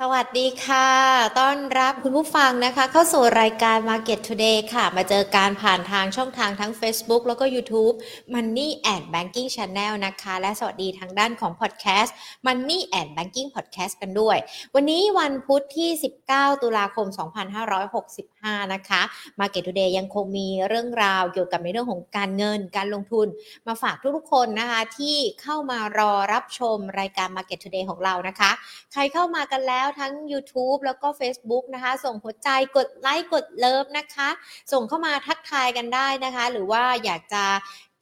สวัสดีค่ะ ต้อนรับคุณผู้ฟังนะคะ เข้าสู่รายการ Market Today ค่ะ มาเจอการผ่านทางช่องทางทั้ง Facebook แล้วก็ YouTube Money and Banking Channel นะคะ และสวัสดีทางด้านของ Podcast Money and Banking Podcast กันด้วย วันนี้วันพุธที่ 19 ตุลาคม 2565 นะคะ Market Today ยังคงมีเรื่องราวเกี่ยวกับในเรื่องของการเงินการลงทุน มาฝากทุกๆคนนะคะที่เข้ามารอรับชมรายการ Market Today ของเรานะคะ ใครเข้ามากันแล้วทั้ง YouTube แล้วก็ Facebook นะคะ ส่งหัวใจกดไลค์กดเลิฟนะคะ ส่งเข้ามาทักทายกันได้นะคะ หรือว่าอยากจะ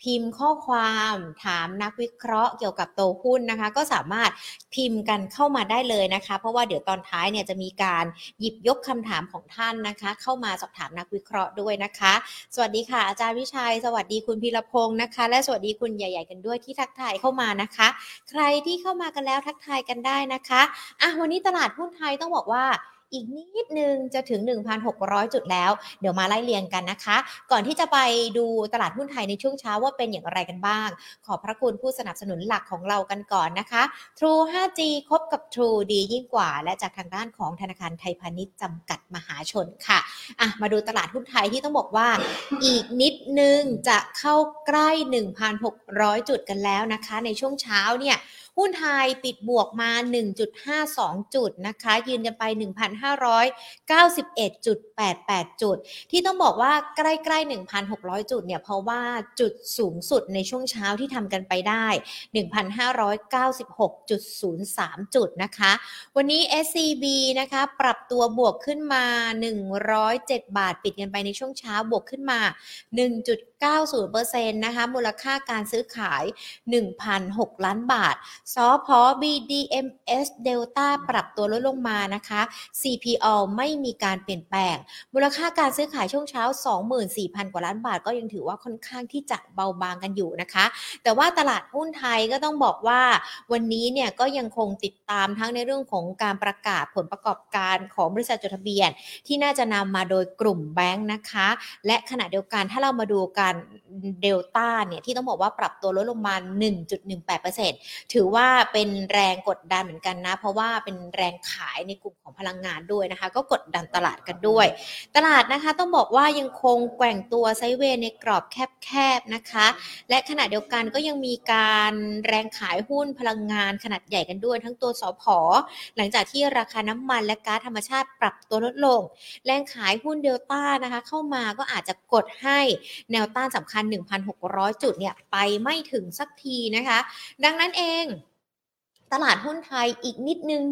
พิมพ์ข้อความถามนักวิเคราะห์เกี่ยวกับโตหุ้นนะคะ ก็สามารถพิมพ์กันเข้ามาได้เลยนะคะ เพราะว่าเดี๋ยวตอนท้ายเนี่ยจะมีการหยิบยกคำถามของท่านนะคะ เข้ามาสอบถามนักวิเคราะห์ด้วยนะคะ สวัสดีค่ะ อาจารย์วิชัย สวัสดีคุณพีรพงศ์นะคะ และสวัสดีคุณใหญ่ ๆ กันด้วยที่ทักทายเข้ามานะคะ ใครที่เข้ามากันแล้วทักทายกันได้นะคะอะวันนี้ตลาดหุ้นไทยต้องบอกว่า อีกนิดนึงจะถึง 1,600 จุดแล้ว เดี๋ยวมาไล่เรียงกันนะคะ ก่อนที่จะไปดูตลาดหุ้นไทยในช่วงเช้าว่าเป็นอย่างไรกันบ้าง ขอบพระคุณผู้สนับสนุนหลักของเรากันก่อนนะคะ True 5G คบกับ True ดียิ่งกว่า และจากทางด้านของธนาคารไทยพาณิชย์จำกัดมหาชนค่ะอะ มาดูตลาดหุ้นไทยที่ต้องบอกว่า อีกนิดนึงจะเข้าใกล้ 1,600 จุดกันแล้วนะคะ ในช่วงเช้าเนี่ย หุ้นไทยปิดบวกมา 1.52 จุดนะคะ ยืนกันไป 1,591.88 จุด ที่ต้องบอกว่าใกล้ๆ 1,600 จุดเนี่ยเพราะว่าจุดสูงสุดในช่วงเช้าที่ทำกันไปได้ 1,596.03 จุดนะคะ วันนี้ SCB นะคะ ปรับตัวบวกขึ้นมา 107 บาท ปิดกันไปในช่วงเช้าบวกขึ้นมา 1.90%นะคะ มูลค่าการซื้อขาย 1,006 ล้านบาทสอพอ BDMs Delta ปรับตัวลดลงมานะคะ CPO ไม่มีการเปลี่ยนแปลง มูลค่าการซื้อขายช่วงเช้า 24,000 กว่าล้านบาทก็ยังถือว่าค่อนข้างที่จะเบาบางกันอยู่นะคะ แต่ว่าตลาดหุ้นไทยก็ต้องบอกว่า วันนี้เนี่ยก็ยังคงติดตามทั้งในเรื่องของการประกาศผลประกอบการของบริษัทจดทะเบียน ที่น่าจะนำมาโดยกลุ่มแบงค์นะคะ และขณะเดียวกันถ้าเรามาดูกันเดลต้าเนี่ยที่ต้องบอกว่าปรับตัวลดลงมา 1.18%ถือว่าเป็นแรงกดดันเหมือนกันนะ เพราะว่าเป็นแรงขายในกลุ่มของพลังงานด้วยนะคะ ก็กดดันตลาดกันด้วย ตลาดนะคะต้องบอกว่ายังคงแกว่งตัวไซเวในกรอบแคบๆนะคะ และขณะเดียวกันก็ยังมีการแรงขายหุ้นพลังงานขนาดใหญ่กันด้วย ทั้งตัวสอพอหลังจากที่ราคาน้ำมันและก๊าซธรรมชาติปรับตัวลดลง แรงขายหุ้นเดลต้านะคะ เข้ามาก็อาจจะกดให้แนวต้านสำคัญ 1,600 จุดเนี่ยไปไม่ถึงสักทีนะคะ ดังนั้นเอง ตลาดหุ้นไทยอีกนิดนึง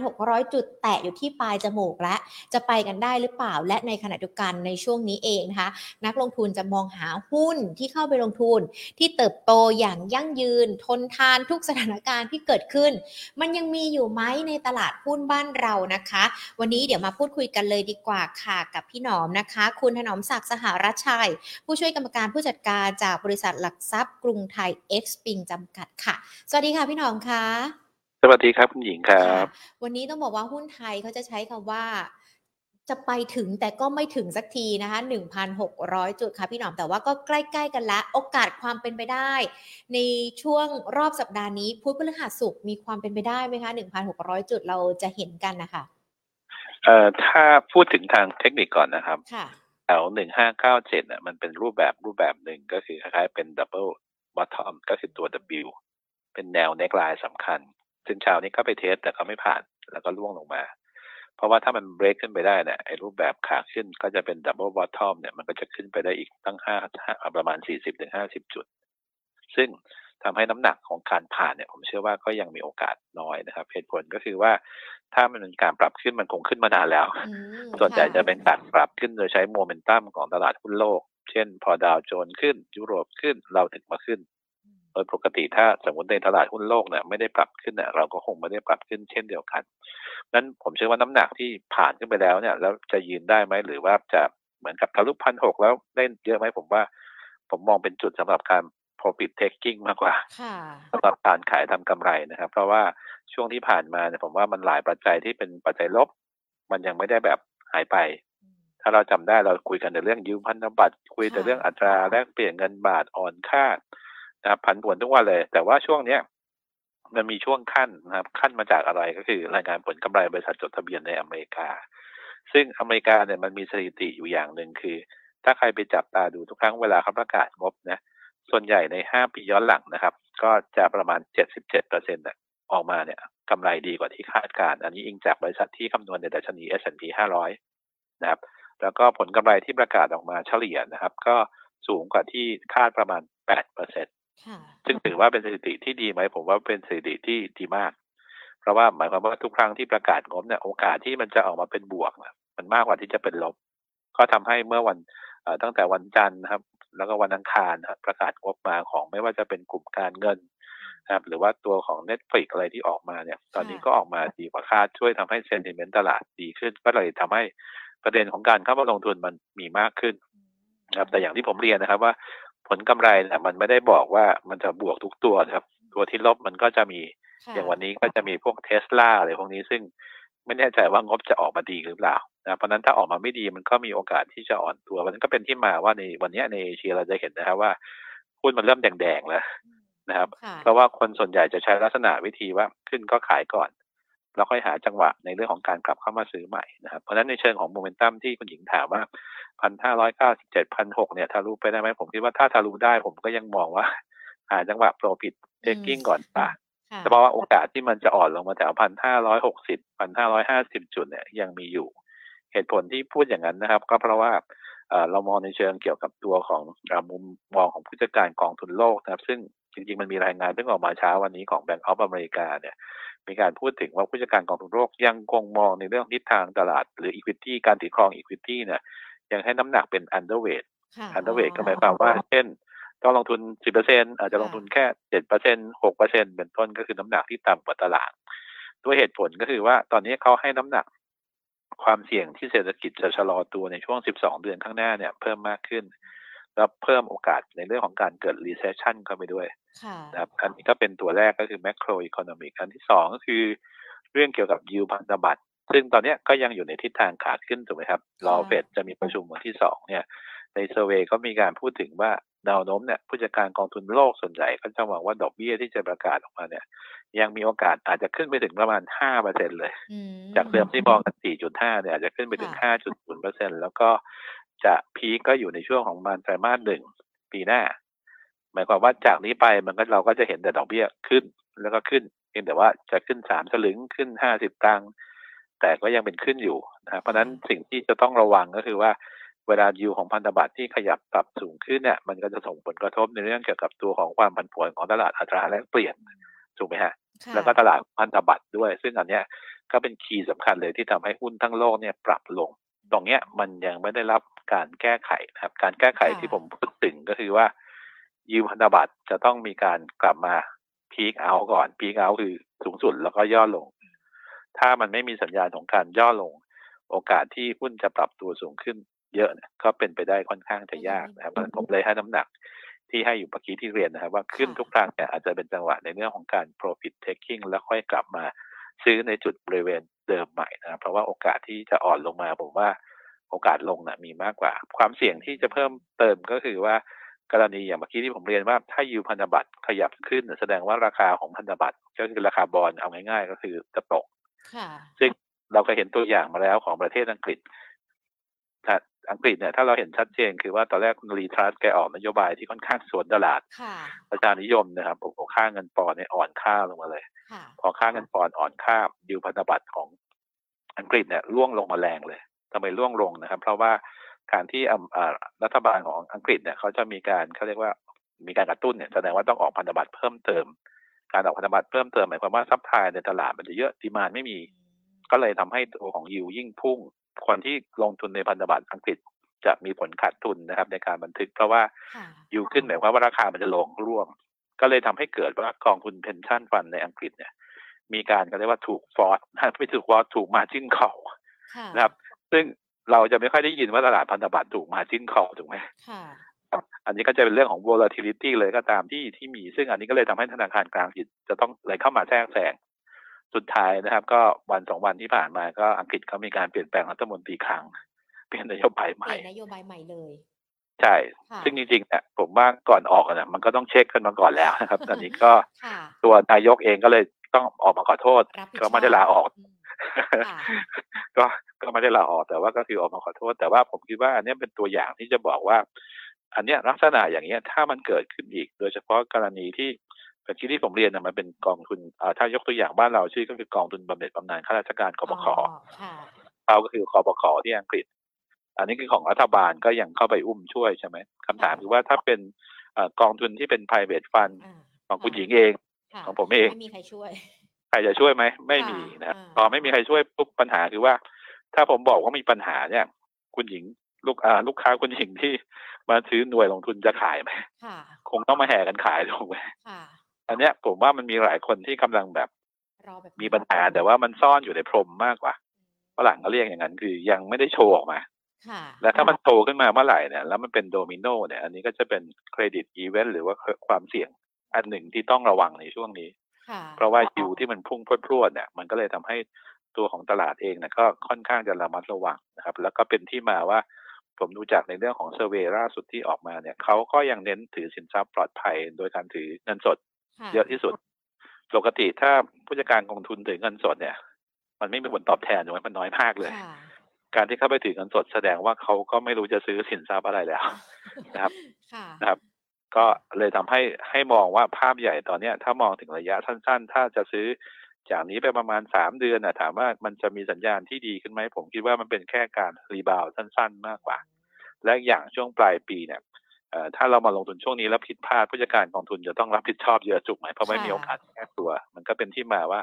1,600 จุดแตะอยู่ที่ปลายจมูกและ จะไปกันได้หรือเปล่า และในขณะเดียวกันในช่วงนี้เองนะคะ นักลงทุนจะมองหาหุ้นที่เข้าไปลงทุน ที่เติบโตอย่างยั่งยืน ทนทานทุกสถานการณ์ที่เกิดขึ้น มันยังมีอยู่ไหมในตลาดหุ้นบ้านเรานะคะ วันนี้เดี๋ยวมาพูดคุยกันเลยดีกว่าค่ะกับพี่หนอมนะคะ คุณถนอมศักดิ์สหรัชชัย ผู้ช่วยกรรมการผู้จัดการจากบริษัทหลักทรัพย์กรุงไทยเอ็กซ์ปิงจำกัดค่ะ สวัสดีค่ะพี่หนอมค่ะ สวัสดีครับคุณหญิงครับ วันนี้ต้องบอกว่าหุ้นไทยเขาจะใช้คำว่าจะไปถึงแต่ก็ไม่ถึงสักทีนะคะ 1,600 จุดค่ะพี่หนอม แต่ว่าก็ใกล้ๆกันแล้วโอกาสความเป็นไปได้ ในช่วงรอบสัปดาห์นี้พุธพฤหัสศุกร์มีความเป็นไปได้ไหมคะ 1,600 จุดเราจะเห็นกันนะคะเอ่อถ้าพูดถึงทางเทคนิคก่อนนะครับค่ะแถว1597น่ะมันเป็นรูปแบบรูปแบบหนึ่งก็คือคล้ายๆเป็น double bottom ก็คือตัว W เป็นแนว neckline สำคัญ ซึ่งเช้านี้ก็ไป test แต่ก็ไม่ผ่านแล้วก็ร่วงลงมา เพราะว่าถ้ามันเบรกขึ้นไปได้เนี่ยไอ้รูปแบบขาขึ้นก็จะเป็น double bottom เนี่ยมันก็จะขึ้นไปได้อีกตั้งห้าประมาณสี่สิบถึงห้าสิบจุด ซึ่งทำให้น้ำหนักของการผ่านเนี่ย ผมเชื่อว่าก็ยังมีโอกาสน้อยนะครับเหตุผลก็คือว่าถ้ามันเป็นการปรับขึ้นมันคงขึ้นมานานแล้ว ส่วนใหญ่จะเป็นการปรับขึ้นโดยใช้โมเมนตัมของตลาดหุ้นโลก เช่น พอดาวโจนส์ขึ้น ยุโรปขึ้นเราถึงมาขึ้น โดยปกติถ้าสมมติในตลาดหุ้นโลกเนี่ยไม่ได้ปรับขึ้นเนี่ยเราก็คงไม่ได้ปรับขึ้นเช่นเดียวกันนั้นผมเชื่อว่าน้ำหนักที่ผ่านขึ้นไปแล้วเนี่ย แล้วจะยืนได้ไหมหรือว่าจะเหมือนกับทะลุพันหกแล้วเล่นเยอะไหมผมว่า ผมมองเป็นจุดสำหรับการ profit taking มากกว่าสำหรับการขายทำกำไรนะครับ เพราะว่าช่วงที่ผ่านมาเนี่ยผมว่ามันหลายปัจจัยที่เป็นปัจจัยลบ มันยังไม่ได้แบบหายไป ถ้าเราจำได้เราคุยกันในเรื่องยืมพันธบัตรคุยแต่เรื่องอัตราแลกเปลี่ยนเงินบาทอ่อนค่า นะครับผันผวนทุกวันเลย แต่ว่าช่วงเนี้ยมันมีช่วงขั้นนะครับ ขั้นมาจากอะไรก็คือรายงานผลกำไรบริษัทจดทะเบียนในอเมริกา ซึ่งอเมริกาเนี่ยมันมีสถิติอยู่อย่างหนึ่งคือ ถ้าใครไปจับตาดูทุกครั้งเวลาเขาประกาศงบนะ ส่วนใหญ่ในห้าปีย้อนหลังนะครับ ก็จะประมาณเจ็ดสิบเจ็ดเปอร์เซ็นต์ออกมาเนี่ยกำไรดีกว่าที่คาดการ อันนี้อิงจากบริษัทที่คำนวณในดัชนี S&P 500 นะครับ แล้วก็ผลกำไรที่ประกาศออกมาเฉลี่ยนะครับ ก็สูงกว่าที่คาดประมาณ8เปอร์เซ็นต์ซึ่งถือว่าเป็นสถิติที่ดีไหม ผมว่าเป็นสถิติที่ดีมาก เพราะว่าหมายความว่าทุกครั้งที่ประกาศงบเนี่ยโอกาสที่มันจะออกมาเป็นบวกมันมากกว่าที่จะเป็นลบ ก็ทำให้เมื่อวันตั้งแต่วันจันทร์นะครับ แล้วก็วันอังคารประกาศงบมาของไม่ว่าจะเป็นกลุ่มการเงินนะครับ หรือว่าตัวของ Netflix อะไรที่ออกมาเนี่ย ตอนนี้ก็ออกมาดีกว่าคาดช่วยทำให้เซนติเมนต์ตลาดดีขึ้น ก็เลยทำให้ประเด็นของการเข้ามาลงทุนมันมีมากขึ้นนะครับแต่อย่างที่ผมเรียนนะครับว่า ผลกำไรเนี่ยมันไม่ได้บอกว่ามันจะบวกทุกตัวครับ ตัวที่ลบมันก็จะมีอย่างวันนี้ก็จะมีพวกเทสลาอะไรพวกนี้ซึ่งไม่แน่ใจว่างบจะออกมาดีหรือเปล่านะเพราะนั้นถ้าออกมาไม่ดีมันก็มีโอกาสที่จะอ่อนตัวมันก็เป็นที่มาว่าในวันนี้ในเอเชียเราจะเห็นนะครับว่าหุ้นมันเริ่มแดงๆแล้วนะครับ เพราะว่าคนส่วนใหญ่จะใช้ลักษณะวิธีว่าขึ้นก็ขายก่อน แล้วค่อยหาจังหวะในเรื่องของการกลับเข้ามาซื้อใหม่นะครับเพราะฉะนั้นในเชิงของโมเมนตัมที่คุณหญิงถามว่า พันห้าร้อยเก้าสิบเจ็ดพันหกเนี่ยทะลุไปได้ไหมผมคิดว่าถ้าทะลุได้ผมก็ยังมองว่า หาจังหวะ profit taking ก่อนป่ะแต่เพราะว่าโอกาสที่มันจะอ่อนลงมาแถวพันห้าร้อยหกสิบพันห้าร้อยห้าสิบจุดเนี่ยยังมีอยู่ เหตุผลที่พูดอย่างนั้นนะครับ ก็เพราะว่าเรามองในเชิงเกี่ยวกับตัวของมุมมองของผู้จัดการกองทุนโลกนะครับ ซึ่งจริงๆมันมีรายงานเพิ่งออกมาเช้าวันนี้ของ Bank of America เนี่ยมีการพูดถึงว่าผู้จัดการกองทุนโลกยังคงมองในเรื่องทิศทางตลาด หรือ equity การถือครอง equity เนี่ย ยังให้น้ำหนักเป็น underweight underweight ก็หมายความว่า เช่น ต้องลงทุน 10%อาจจะลงทุนแค่ 7% 6%เป็นต้นก็คือน้ำหนักที่ต่ำกว่าตลาดด้วยเหตุผลก็คือว่าตอนนี้เขาให้น้ำหนักความเสี่ยงที่เศรษฐกิจจะชะลอตัวในช่วง 12 เดือนข้างหน้าเนี่ยเพิ่มมากขึ้น แล้วเพิ่มโอกาสในเรื่องของการเกิด recession เข้าไปด้วยนะครับอันนี้ก็เป็นตัวแรกก็คือ macro economic อันที่สองก็คือเรื่องเกี่ยวกับ yield พันธบัตร ซึ่งตอนนี้ก็ยังอยู่ในทิศทางขาขึ้นถูกไหมครับ รอเฟดจะมีประชุมวันที่สองเนี่ย ในเซอร์เวยก็มีการพูดถึงว่าแนวโน้มเนี่ยผู้จัดการกองทุนโลกส่วนใหญ่ก็จะหวังว่าดอกเบี้ยที่จะประกาศออกมาเนี่ย ยังมีโอกาสอาจจะขึ้นไปถึงประมาณห้าเปอร์เซ็นเลย จากเดิมที่มองกันสี่จุดห้าเนี่ยอาจจะขึ้นไปถึงห้าจุดศูนย์เปอร์เซ็นแล้วก็จะพีก็อยู่ในช่วงของมันไตรมาสหนึ่งปีหน้า หมายความว่าจากนี้ไปมันก็เราก็จะเห็นแต่ดอกเบี้ยขึ้นแล้วก็ขึ้นเพียงแต่ว่าจะขึ้นสามสลึงขึ้นห้าสิบตังค์ แต่ก็ยังเป็นขึ้นอยู่นะเพราะนั้นสิ่งที่จะต้องระวังก็คือว่าเวลายูของพันธบัตรที่ขยับปรับสูงขึ้นเนี่ยมันก็จะส่งผลกระทบในเรื่องเกี่ยวกับตัวของความผันผวนของตลาดอัตราแลกเปลี่ยนถูกไหมฮะแล้วก็ตลาดพันธบัตรด้วย ซึ่งอันเนี้ยก็เป็นคีย์สำคัญเลยที่ทำให้หุ้นทั้งโลกเนี่ยปรับลง ตรงเนี้ยมันยังไม่ได้รับการแก้ไขนะครับ การแก้ไขที่ผมพูดถึงก็คือว่ายูพันธบัตรจะต้องมีการกลับมาพีคเอาก่อนพีคเอาคือสูงสุดแล้วก็ย่อลง ถ้ามันไม่มีสัญญาณของการย่อลง โอกาสที่หุ้นจะปรับตัวสูงขึ้นเยอะเนี่ยก็เป็นไปได้ค่อนข้างจะยากนะครับผมเลยให้น้ำหนักที่ให้อยู่เมื่อกี้ที่เรียนนะครับว่าขึ้นทุกครั้งเนี่ยอาจจะเป็นจังหวะในเรื่องของการ profit taking แล้วค่อยกลับมาซื้อในจุดบริเวณเดิมใหม่นะครับเพราะว่าโอกาสที่จะอ่อนลงมาผมว่าโอกาสลงนะมีมากกว่า ความเสี่ยงที่จะเพิ่มเติมก็คือว่ากรณีอย่างเมื่อกี้ที่ผมเรียนว่าถ้ายูพันธบัตรขยับขึ้น แสดงว่าราคาของพันธบัตรก็คือราคาบอลเอาง่ายๆ ก็คือจะตก ซึ่งเราก็เห็นตัวอย่างมาแล้วของประเทศอังกฤษถ้าอังกฤษเนี่ยถ้าเราเห็นชัดเจนคือว่าตอนแรกคุณรีทรัสแกออกนโยบายที่ค่อนข้างสวนตลาดประชานิยมนะครับผมค่าเงินปอนด์เนี่ยอ่อนค่าลงมาเลย พอค่าเงินปอนด์อ่อนค่า yield พันธบัตรของอังกฤษเนี่ยร่วงลงมาแรงเลยทำไมร่วงลงนะครับ เพราะว่าการที่รัฐบาลของอังกฤษเนี่ยเขาจะมีการเขาเรียกว่ามีการกระตุ้นเนี่ยแสดงว่าต้องออกพันธบัตรเพิ่มเติม การออกพันธบัตรเพิ่มเติมหมายความว่า supply ในตลาดมันจะเยอะ demand ไม่มี ก็เลยทำให้ตัวของยิวยิ่งพุ่ง คนที่ลงทุนในพันธบัตรอังกฤษจะมีผลขาดทุนนะครับ ในการบันทึก เพราะว่ายิวขึ้นหมายความว่าราคามันจะลงร่วง ก็เลยทำให้เกิดว่ากองทุน pension fund ในอังกฤษเนี่ย มีการก็เรียกว่าถูก force ไม่ถูก force ถูก margin call นะครับ ซึ่งเราจะไม่ค่อยได้ยินว่าตลาดพันธบัตรถูก margin call ถูกไหม อันนี้ก็จะเป็นเรื่องของ volatility เลยก็ตามที่ที่มี ซึ่งอันนี้ก็เลยทำให้ธนาคารกลางจะต้องเลยเข้ามาแทรกแซงสุดท้ายนะครับ ก็วันสองวันที่ผ่านมาก็อังกฤษเขามีการเปลี่ยนแปลงรัฐมนตรีคลังเปลี่ยนนโยบายใหม่นโยบายใหม่เลยใช่ค่ะซึ่งจริงๆเนี่ยผมว่าก่อนออกนะมันก็ต้องเช็คกันมาก่อนแล้วนะครับ ตอนนี้ก็ค่ะตัวนายกเองก็เลยต้องออกมาขอโทษรับผิดชก็อบไม่ได้ลาออกมค่ะก็ก็ไม่ได้ลาออกแต่ว่าก็คือออกมาขอโทษ แต่ว่าผมคิดว่าอันเนี้ยเป็นตัวอย่างที่จะบอกว่า อันเนี้ยลักษณะอย่างเงี้ยถ้ามันเกิดขึ้นอีก โดยเฉพาะกรณีที่เมื่อกี้ที่ผมเรียนนะมันเป็นกองทุนอ่าถ้ายกตัวอย่างบ้านเราชื่อก็คือกองทุนบำเหน็จบำนาญข้าราชการกบขค่ะเราก็คือกบขที่อังกฤษ อันนี้คือของรัฐบาลก็ยังเข้าไปอุ้มช่วยใช่ไหมคำถามคือว่าถ้าเป็นเอ่อกองทุนที่เป็น private fund อ่าของคุณหญิงเองค่ะของผมเองไม่มีใครช่วย ใครจะช่วยไหมไม่มีค่ะนะครับอ่าพอไม่มีใครช่วยปุ๊บปัญหาคือว่า ถ้าผมบอกว่ามีปัญหาเนี่ย คุณหญิงลูกอ่าลูกค้าคุณหญิงที่ มาซื้อหน่วยลงทุนจะขายไหมค่ะคงต้องมาแห่กันขายถูกไหมค่ะอันเนี้ยผมว่ามันมีหลายคนที่กำลังแบบรอแบบ มีปัญหาแต่ว่ามันซ่อนอยู่ในพรมมากกว่าฝรั่งก็เรียกอย่างนั้นคือยังไม่ได้โชว์ออกมาค่ะและถ้ามันโตขึ้นมาเมื่อไหร่เนี่ยแล้วมันเป็นโดมิโนเนี่ย อันนี้ก็จะเป็น credit event หรือว่าความเสี่ยงอันหนึ่งที่ต้องระวังในช่วงนี้ค่ะเพราะว่ายิวที่มันพุ่งพรวดๆเนี่ย มันก็เลยทำให้ตัวของตลาดเองเนี่ยก็ค่อนข้างจะระมัดระวังนะครับ แล้วก็เป็นที่มาว่า ผมดูจากในเรื่องของ survey ล่าสุดที่ออกมาเนี่ยเขาก็ยังเน้นถือสินทรัพย์ปลอดภัย โดยการถือเงินสดค่ะเยอะที่สุด ปกติถ้าผู้จัดการกองทุนถือเงินสดเนี่ย มันไม่มีผลตอบแทนถูกไหมมันน้อยมากเลยค่ะการที่เขาไปถือเงินสดแสดงว่าเขาก็ไม่รู้จะซื้อสินทรัพย์อะไรแล้วนะครับค่ะนะครับ ก็เลยทำให้ให้มองว่าภาพใหญ่ตอนเนี้ย ถ้ามองถึงระยะสั้น ๆ ถ้าจะซื้อ จากนี้ไปประมาณสามเดือนนะถามว่ามันจะมีสัญญาณที่ดีขึ้นไหมผมคิดว่ามันเป็นแค่การ rebound สั้น ๆ มากกว่า และอย่างช่วงปลายปีเนี่ยเอ่อถ้าเรามาลงทุนช่วงนี้แล้วผิดพลาดผู้จัดการกองทุนจะต้องรับผิดชอบเยอะจุกไหมเพราะไม่มีโอกาสแก้ตัว มันก็เป็นที่มาว่า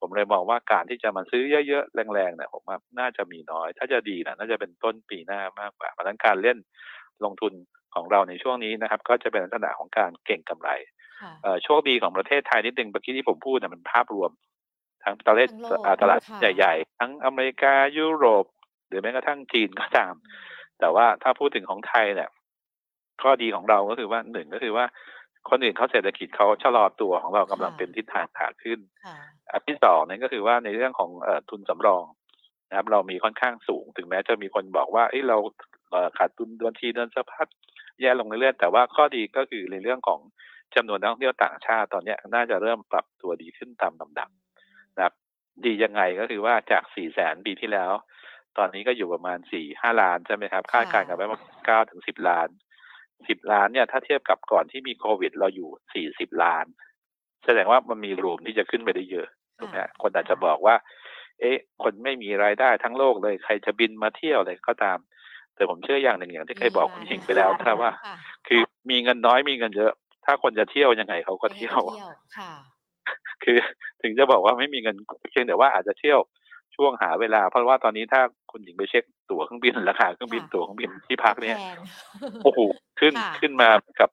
ผมเลยมองว่าการที่จะมาซื้อเยอะๆแรงๆเนี่ยผมว่าน่าจะมีน้อย ถ้าจะดีนะน่าจะเป็นต้นปีหน้ามากกว่าเพราะฉะนั้นการเล่นลงทุนของเราในช่วงนี้นะครับ ก็จะเป็นลักษณะของการเก่งกำไรค่ะเอ่อโชคดีของประเทศไทยนิดนึงเมื่อกี้ที่ผมพูดเนี่ยมันภาพรวม ทั้งตลาดทั้งโลกอ่าตลาดค่ะใหญ่ ๆ ทั้งอเมริกายุโรป หรือแม้กระทั่งจีนก็ตาม แต่ว่าถ้าพูดถึงของไทยเนี่ยข้อดีของเราก็คือว่าหนึ่งก็คือว่าคนอื่นเขาเศรษฐกิจเขาชะลอตัวของเรากำลังเป็นทิศทางขาขึ้นค่ะอันที่สองนั่นก็คือว่าในเรื่องของเออทุนสำรองนะครับเรามีค่อนข้างสูง ถึงแม้จะมีคนบอกว่าเอ้ยเราเอ่อขาดทุนบัญชีเดินสะพัดแย่ลงเรื่อยๆแต่ว่าข้อดีก็คือในเรื่องของจำนวนนักท่องเที่ยวต่างชาติตอนเนี้ยน่าจะเริ่มปรับตัวดีขึ้นตามลำดับนะครับ ดียังไงก็คือว่าจากสี่แสนปีที่แล้ว ตอนนี้ก็อยู่ประมาณสี่ห้าล้านใช่ไหมครับคาดการณ์กันไว้ว่าเก้าถึงสิบล้านสิบล้านเนี่ย ถ้าเทียบกับก่อนที่มีโควิด เราอยู่สี่สิบล้าน แสดงว่ามันมีรูมที่จะขึ้นไปได้เยอะถูกไหมฮะคนอาจจะบอกว่า เอ๊ะ คนไม่มีรายได้ทั้งโลกเลยใครจะบินมาเที่ยวอะไรก็ตาม แต่ผมเชื่ออย่างหนึ่งอย่างที่เคยบอกคุณหญิงไปแล้วนะครับว่าค่ะคือมีเงินน้อยมีเงินเยอะ ถ้าคนจะเที่ยวยังไงเขาก็เที่ยวเที่ยวค่ะ คือถึงจะบอกว่าไม่มีเงินเพียงแต่ว่าอาจจะเที่ยวช่วงหาเวลา เพราะว่าตอนนี้ถ้าคุณหญิงไปเช็คตั๋วเครื่องบินราคาเครื่องบินค่ะตั๋วเครื่องบินที่พักเนี่ยแพงโอ้โหขึ้นค่ะขึ้นมากับ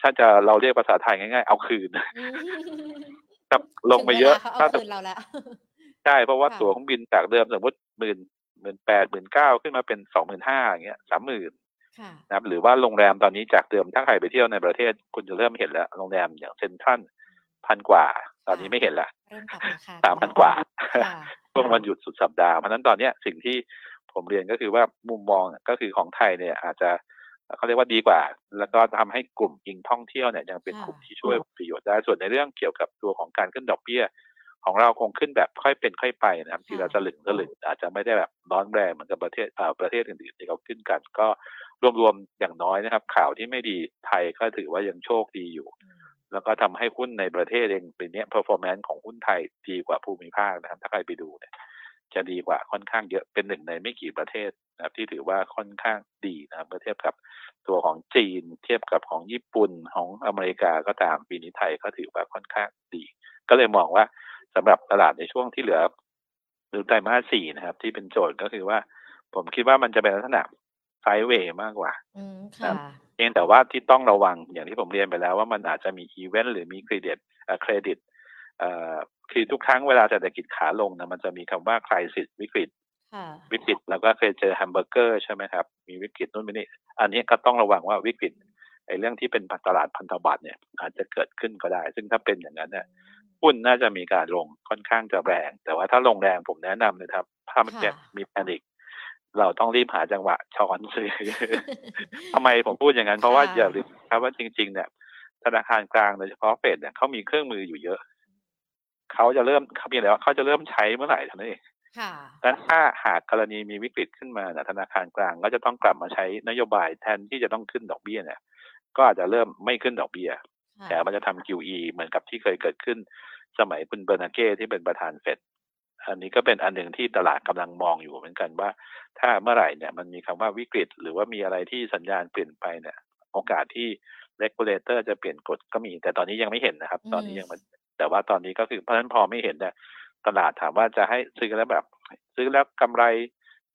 ถ้าจะเราเรียกภาษาไทยง่าย ๆ เอาคืนอืมครับลงมาเยอะถึวลเขาถ้าเอาคืนเราแล้วใช่เพราะว่าค่ะตั๋วเครื่องบินจากเดิมสมมติหมื่นหมื่นแปดหมื่นเก้าขึ้นมาเป็นสองหมื่นห้าอย่างเงี้ยสามหมื่นค่ะนะครับหรือว่าโรงแรมตอนนี้จากเดิมถ้าใครไปเที่ยวในประเทศ คุณจะเริ่มเห็นแล้ว โรงแรมอย่างเซ็นทรัลพันกว่า ตอนนี้ไม่เห็นละเริ่มปรับราคาสามพันกว่าค่ะช่วงวันหยุดสุดสัปดาห์เพราะฉะนั้นตอนเนี้ยสิ่งที่ผมเรียนก็คือว่ามุมมองก็คือของไทยเนี่ยอาจจะเขาเรียกว่าดีกว่า แล้วก็ทำให้กลุ่มยิงท่องเที่ยวเนี่ยยังเป็นกลุ่มที่ช่วยประโยชน์ได้ส่วนในเรื่องเกี่ยวกับตัวของการขึ้นดอกเบี้ยของเราคงขึ้นแบบค่อยเป็นค่อยไปนะครับทีละสลึงสลึงอาจจะไม่ได้แบบร้อนแรงเหมือนกับประเทศอ่าประเทศอื่นๆที่เขาขึ้นกัน ก็รวมๆอย่างน้อยนะครับ ข่าวที่ไม่ดีไทยก็ถือว่ายังโชคดีอยู่ แล้วก็ทำให้หุ้นในประเทศเองปีนี้ performance ของหุ้นไทยดีกว่าภูมิภาคนะครับ ถ้าใครไปดูเนี่ย จะดีกว่าค่อนข้างเยอะเป็นหนึ่งในไม่กี่ประเทศนะครับ ที่ถือว่าค่อนข้างดีนะครับเมื่อเทียบกับตัวของจีน เทียบกับของญี่ปุ่นของอเมริกาก็ตามปีนี้ไทยก็ถือว่าค่อนข้างดี ก็เลยมองว่าสำหรับตลาดในช่วงที่เหลือหรือไตรมาสสี่นะครับ ที่เป็นโจทย์ก็คือว่า ผมคิดว่ามันจะเป็นลักษณะ sideway มากกว่าอืมค่ะเพียงแต่ว่าที่ต้องระวังอย่างที่ผมเรียนไปแล้วว่ามันอาจจะมีอีเวนต์หรือมีเครดิตเอ่อเครดิตเอ่อคือทุกครั้งเวลาเศรษฐกิจขาลงนะมันจะมีคำว่า crisis วิกฤตค่ะวิกฤตแล้วก็เคยเจอแฮมเบอร์เกอร์ใช่ไหมครับ มีวิกฤตนู่นนี่อันนี้ก็ต้องระวังว่าวิกฤตไอ้เรื่องที่เป็นตลาดพันธบัตรเนี่ย อาจจะเกิดขึ้นก็ได้ ซึ่งถ้าเป็นอย่างนั้นเนี่ยหุ้นน่าจะมีการลงค่อนข้างจะแรง แต่ว่าถ้าลงแรงผมแนะนำเลยครับ ถ้ามันค่ะเนี่ยมี panic เราต้องรีบหาจังหวะช้อนซื้อทำไมผมพูดอย่างนั้น เพราะว่าอย่าลืมครับว่าจริง ๆ เนี่ยธนาคารกลางโดยเฉพาะเฟดเนี่ยเขามีเครื่องมืออยู่เยอะเขาจะเริ่มเขาเพียงแต่ว่าเขาจะเริ่มใช้เมื่อไหร่เท่านั้นเองค่ะดังนั้นถ้าหากกรณีมีวิกฤตขึ้นมาเนี่ยธนาคารกลางก็จะต้องกลับมาใช้นโยบายแทนที่จะต้องขึ้นดอกเบี้ยเนี่ย ก็อาจจะเริ่มไม่ขึ้นดอกเบี้ยค่ะแต่มันจะทำ QE เหมือนกับที่เคยเกิดขึ้นสมัยคุณเบอร์นาเก้ที่เป็นประธานเฟด อันนี้ก็เป็นอันหนึ่งที่ตลาดกำลังมองอยู่เหมือนกันว่า ถ้าเมื่อไหร่เนี่ยมันมีคำว่าวิกฤต หรือว่ามีอะไรที่สัญญาณเปลี่ยนไปเนี่ย โอกาสที่ regulator จะเปลี่ยนกฎก็มี แต่ตอนนี้ยังไม่เห็นนะครับ ตอนนี้ยังมันแต่ว่าตอนนี้ก็คือเพราะฉะนั้นพอไม่เห็นเนี่ยตลาดถามว่าจะให้ซื้อแล้วแบบ ซื้อแล้วกำไร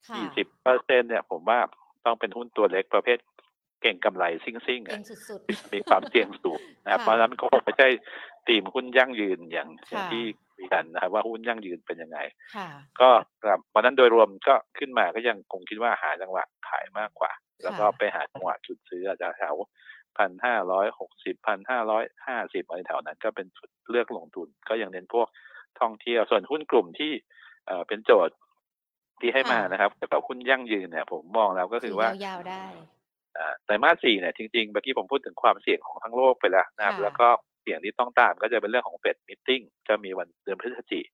ค่ะยี่สิบเปอร์เซ็นเนี่ย ผมว่าต้องเป็นหุ้นตัวเล็กประเภท เก่งกำไรซิ่งซิ่งๆเก่อะงสุดมีความเสี่ยงสูงนะครับค่ะเพราะฉะนั้นก็คงไม่ใช่ตีมหุ้นยั่งยืนอย่างอย่างค่ะที่คุยกันนะครับว่าหุ้นยั่งยืนเป็นยังไงๆค่ะก็ครับวันนั้นโดยรวมก็ขึ้นมาก็ยังคงคิดว่าหาจังหวะขายมากกว่า แล้วก็ไปหาจังหวะจุดซื้ออาจจะแถวพันห้าร้อยหกสิบพันห้าร้อยห้าสิบอะไรแถวนั้นก็เป็นจุดเลือกลงทุน ก็ยังเน้นพวกท่องเที่ยวส่วนหุ้นกลุ่มที่เอ่อเป็นโจทย์ที่ให้มาค่ะนะครับเกี่ยวกับหุ้นยั่งยืนเนี่ย ผมมองแล้วก็คือว่ายาวๆได้อ่า ไตรมาสสี่เนี่ยจริงๆเมื่อกี้ผมพูดถึงความเสี่ยงของทั้งโลกไปแล้วนะครับค่ะแล้วก็เสี่ยงที่ต้องตามก็จะเป็นเรื่องของเฟดมิทติ้งจะมีวันเดือนพฤศจิก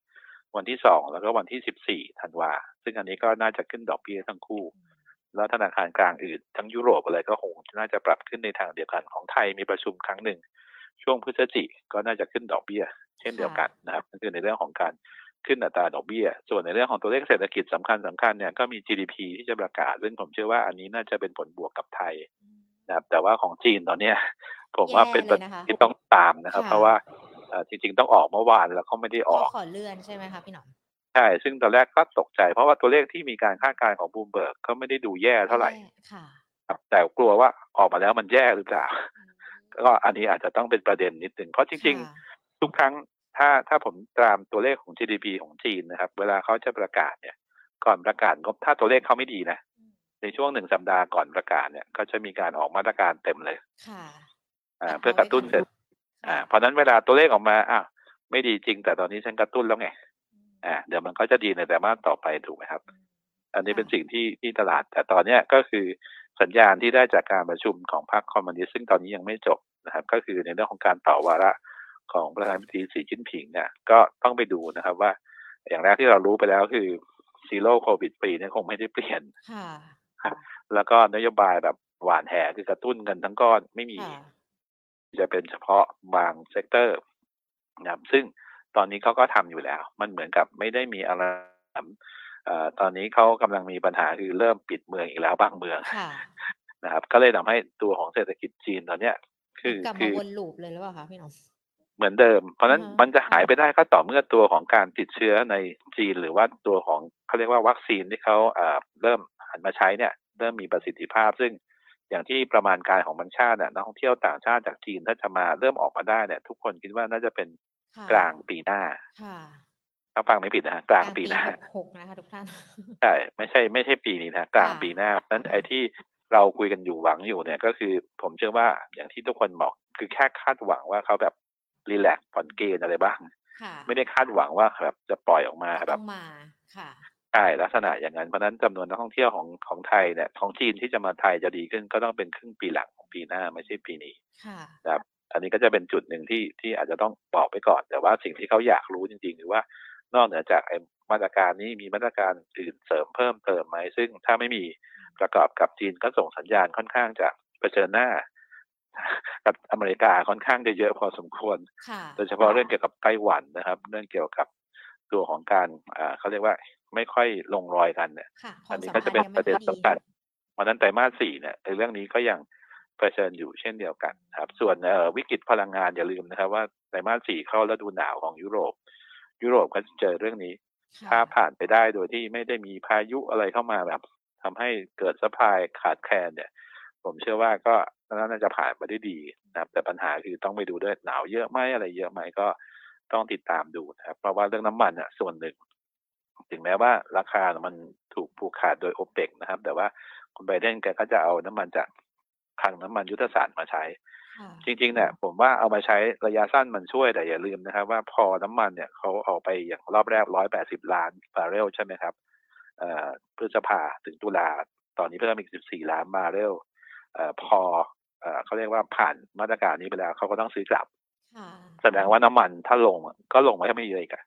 วันที่สองแล้วก็วันที่สิบสี่ธันวาซึ่งอันนี้ก็น่าจะขึ้นดอกเบี้ยทั้งคู่ แล้วธนาคารกลางอื่นทั้งยุโรปอะไรก็คงน่าจะปรับขึ้นในทางเดียวกันของไทยมีประชุมครั้งหนึ่ง ช่วงพฤศจิกก็น่าจะขึ้นดอกเบี้ย เช่นเดียวกันนะครับนั่นคือในเรื่องของการ ขึ้นอัตราดอกเบี้ย ส่วนในเรื่องของตัวเลขเศรษฐกิจสำคัญสำคัญเนี่ยก็มี GDP ที่จะประกาศ ซึ่งผมเชื่อว่าอันนี้น่าจะเป็นผลบวกกับไทยนะครับ แต่ว่าของจีนตอนเนี้ยผมว่าเป็นประเด็นที่ต้องตามนะครับค่ะเพราะว่าเอ่อจริงๆต้องออกเมื่อวานแล้วเขาไม่ได้อเขาอกขอเลื่อนใช่ไหมคะพี่หนอมใช่ ซึ่งตอนแรกก็ตกใจ เพราะว่าตัวเลขที่มีการคาดการณ์ของบูมเบิร์กก็ไม่ได้ดูแย่เท่าไหร่ค่ะครับแต่กลัวว่าออกมาแล้วมันแย่หรือเปล่า ก็อันนี้อาจจะต้องเป็นประเด็นนิดหนึ่งเพราะจริงค่ะๆทุกครั้ง ถ้าถ้าผมตามตัวเลขของ GDP ของจีนนะครับ เวลาเขาจะประกาศเนี่ย ก่อนประกาศงบถ้าตัวเลขเขาไม่ดีนะ ในช่วงหนึ่งสัปดาห์ก่อนประกาศเนี่ยก็จะมีการออกมาตรการเต็มเลย ค่ะ อ่า เพื่อกระตุ้นเศรษฐกิจอ่าเพราะฉะนั้นเวลาตัวเลขออกมาอ้าวไม่ดีจริง แต่ตอนนี้ฉันกระตุ้นแล้วไง อ่า เดี๋ยวมันก็จะดีในแต่มาสต่อไปถูกไหมครับ อันนี้เป็นสิ่งที่ที่ตลาด แต่ตอนเนี้ยก็คือสัญญาณที่ได้จากการประชุมของพรรคคอมมิวนิสต์ซึ่งตอนนี้ยังไม่จบนะครับ ก็คือในเรื่องของการต่อวาระ ของประธานาธิบดีสีจิ้นผิงเนี่ยก็ต้องไปดูนะครับว่า อย่างแรกที่เรารู้ไปแล้วคือ zero โควิดปีนี้คงไม่ได้เปลี่ยนค่ะแล้วก็นโยบายแบบหวานแหคือกระตุ้นเงินทั้งก้อนไม่มีค่ะจะเป็นเฉพาะบาง sector นะครับซึ่งตอนนี้เขาก็ทำอยู่แล้ว มันเหมือนกับไม่ได้มีอะไรเอ่อตอนนี้เขากำลังมีปัญหาคือเริ่มปิดเมืองอีกแล้วบางเมืองค่ะนะครับ ก็เลยทำให้ตัวของเศรษฐกิจจีนตอนเนี้ย คือกลับคืมาอวน loop เลยหรือเปล่าคะพี่หนอม เหมือนเดิม เพราะฉะนั้นอ่าฮะมันจะหายไปได้ก็ต่อเมื่อตัวของการติดเชื้อในจีน หรือว่าตัวของเขาเรียกว่าวัคซีนที่เขาเอ่อเริ่มหันมาใช้เนี่ยเริ่มมีประสิทธิภาพ ซึ่งอย่างที่ประมาณการของบางชาติเนี่ยนักท่องเที่ยวต่างชาติจากจีนถ้าจะมาเริ่มออกมาได้เนี่ย ทุกคนคิดว่าน่าจะเป็นค่ะกลางปีหน้าค่ะถ้าฟังไม่ผิดนะฮะกลางปีหน้าหกนะคะทุกท่านใช่ไม่ใช่ไม่ใช่ปีนี้นะกลางค่ะปีหน้าเพราะฉะนั้นไอ้ที่เราคุยกันอยู่หวังอยู่เนี่ยก็คือ ผมเชื่อว่าอย่างที่ทุกคนบอกคือแค่คาดหวังว่าเขาแบบ รีแลกซ์ผ่อนเกณฑ์อะไรบ้างค่ะไม่ได้คาดหวังว่าแบบจะปล่อยออกมาแบต้บองมาค่ะใช่ลักษณะอย่างนั้นเพราะฉะนั้นจำนวนนักท่องเที่ยวของของไทยเนี่ยของจีนที่จะมาไทยจะดีขึ้นก็ต้องเป็นครึ่งปีหลังของปีหน้าไม่ใช่ปีนี้ค่ะนะครับอันนี้ก็จะเป็นจุดหนึ่งที่ที่อาจจะต้องบอกไปก่อน แต่ว่าสิ่งที่เขาอยากรู้จริงๆคือว่านอกเหนือจากไอ้มาตรการนี้มีมาตรการอื่นเสริมเพิ่มเติมไหมซึ่งถ้าไม่มีประกอบกับจีนก็ส่งสัญญาณค่อนข้างจะเผชิญหน้า กับอเมริกาค่อนข้างจะเยอะพอสมควรค่ะโดยเฉพาะเรื่องเกี่ยวกับไต้หวันนะครับ เรื่องเกี่ยวกับตัวของการอ่าเขาเรียกว่าไม่ค่อยลงรอยกันเนี่ยค่ะคอัวานมนี้สัมก็พัจะนธ์เป็นยังปไม่ระเด็ค่อนยดีสำคัญเพราะฉะนั้นไตรมาสสี่เนี่ยในเรื่องนี้ก็ยังเผชิญอยู่เช่นเดียวกันครับ ส่วนเอ่อวิกฤตพลังงานอย่าลืมนะครับว่าไตรมาสสี่เข้าฤดูหนาวของยุโรป ยุโรปก็จะเจอเรื่องนี้ ถ้าค่ะผ่านไปได้โดยที่ไม่ได้มีพายุอะไรเข้ามาแบบทำให้เกิดสะพายขาดแคลนเนี่ย ผมเชื่อว่าก็ น่าจะผ่านมาได้ดีนะครับ แต่ปัญหาคือต้องไปดูด้วยหนาวเยอะไหมอะไรเยอะไหมก็ต้องติดตามดูนะครับ เพราะว่าเรื่องน้ำมันอะส่วนหนึ่ง ถึงแม้ว่าราคามันถูกผูกขาดโดยโอเปกนะครับ แต่ว่าคุณไบเดนแกก็จะเอาน้ำมันจากคลังน้ำมันยุทธศาสตร์มาใช้ค่ะจริงๆเนี่ยผมว่าเอามาใช้ระยะสั้นมันช่วยแต่อย่าลืมนะครับ ว่าพอน้ำมันเนี่ยเขาเอาไปอย่างรอบแรกร้อยแปดสิบล้านบาร์เรลใช่ไหมครับพฤษภาถึงตุลาตอนนี้เพิ่มอีก14ล้านบาร์เรลพอ เขาเรียกว่าผ่านมาตรการนี้ไปแล้วเขาก็ต้องซื้อกลับแสดงว่าน้ำมันถ้าลงก็ลงไว้ไม่เยอะอีกนะ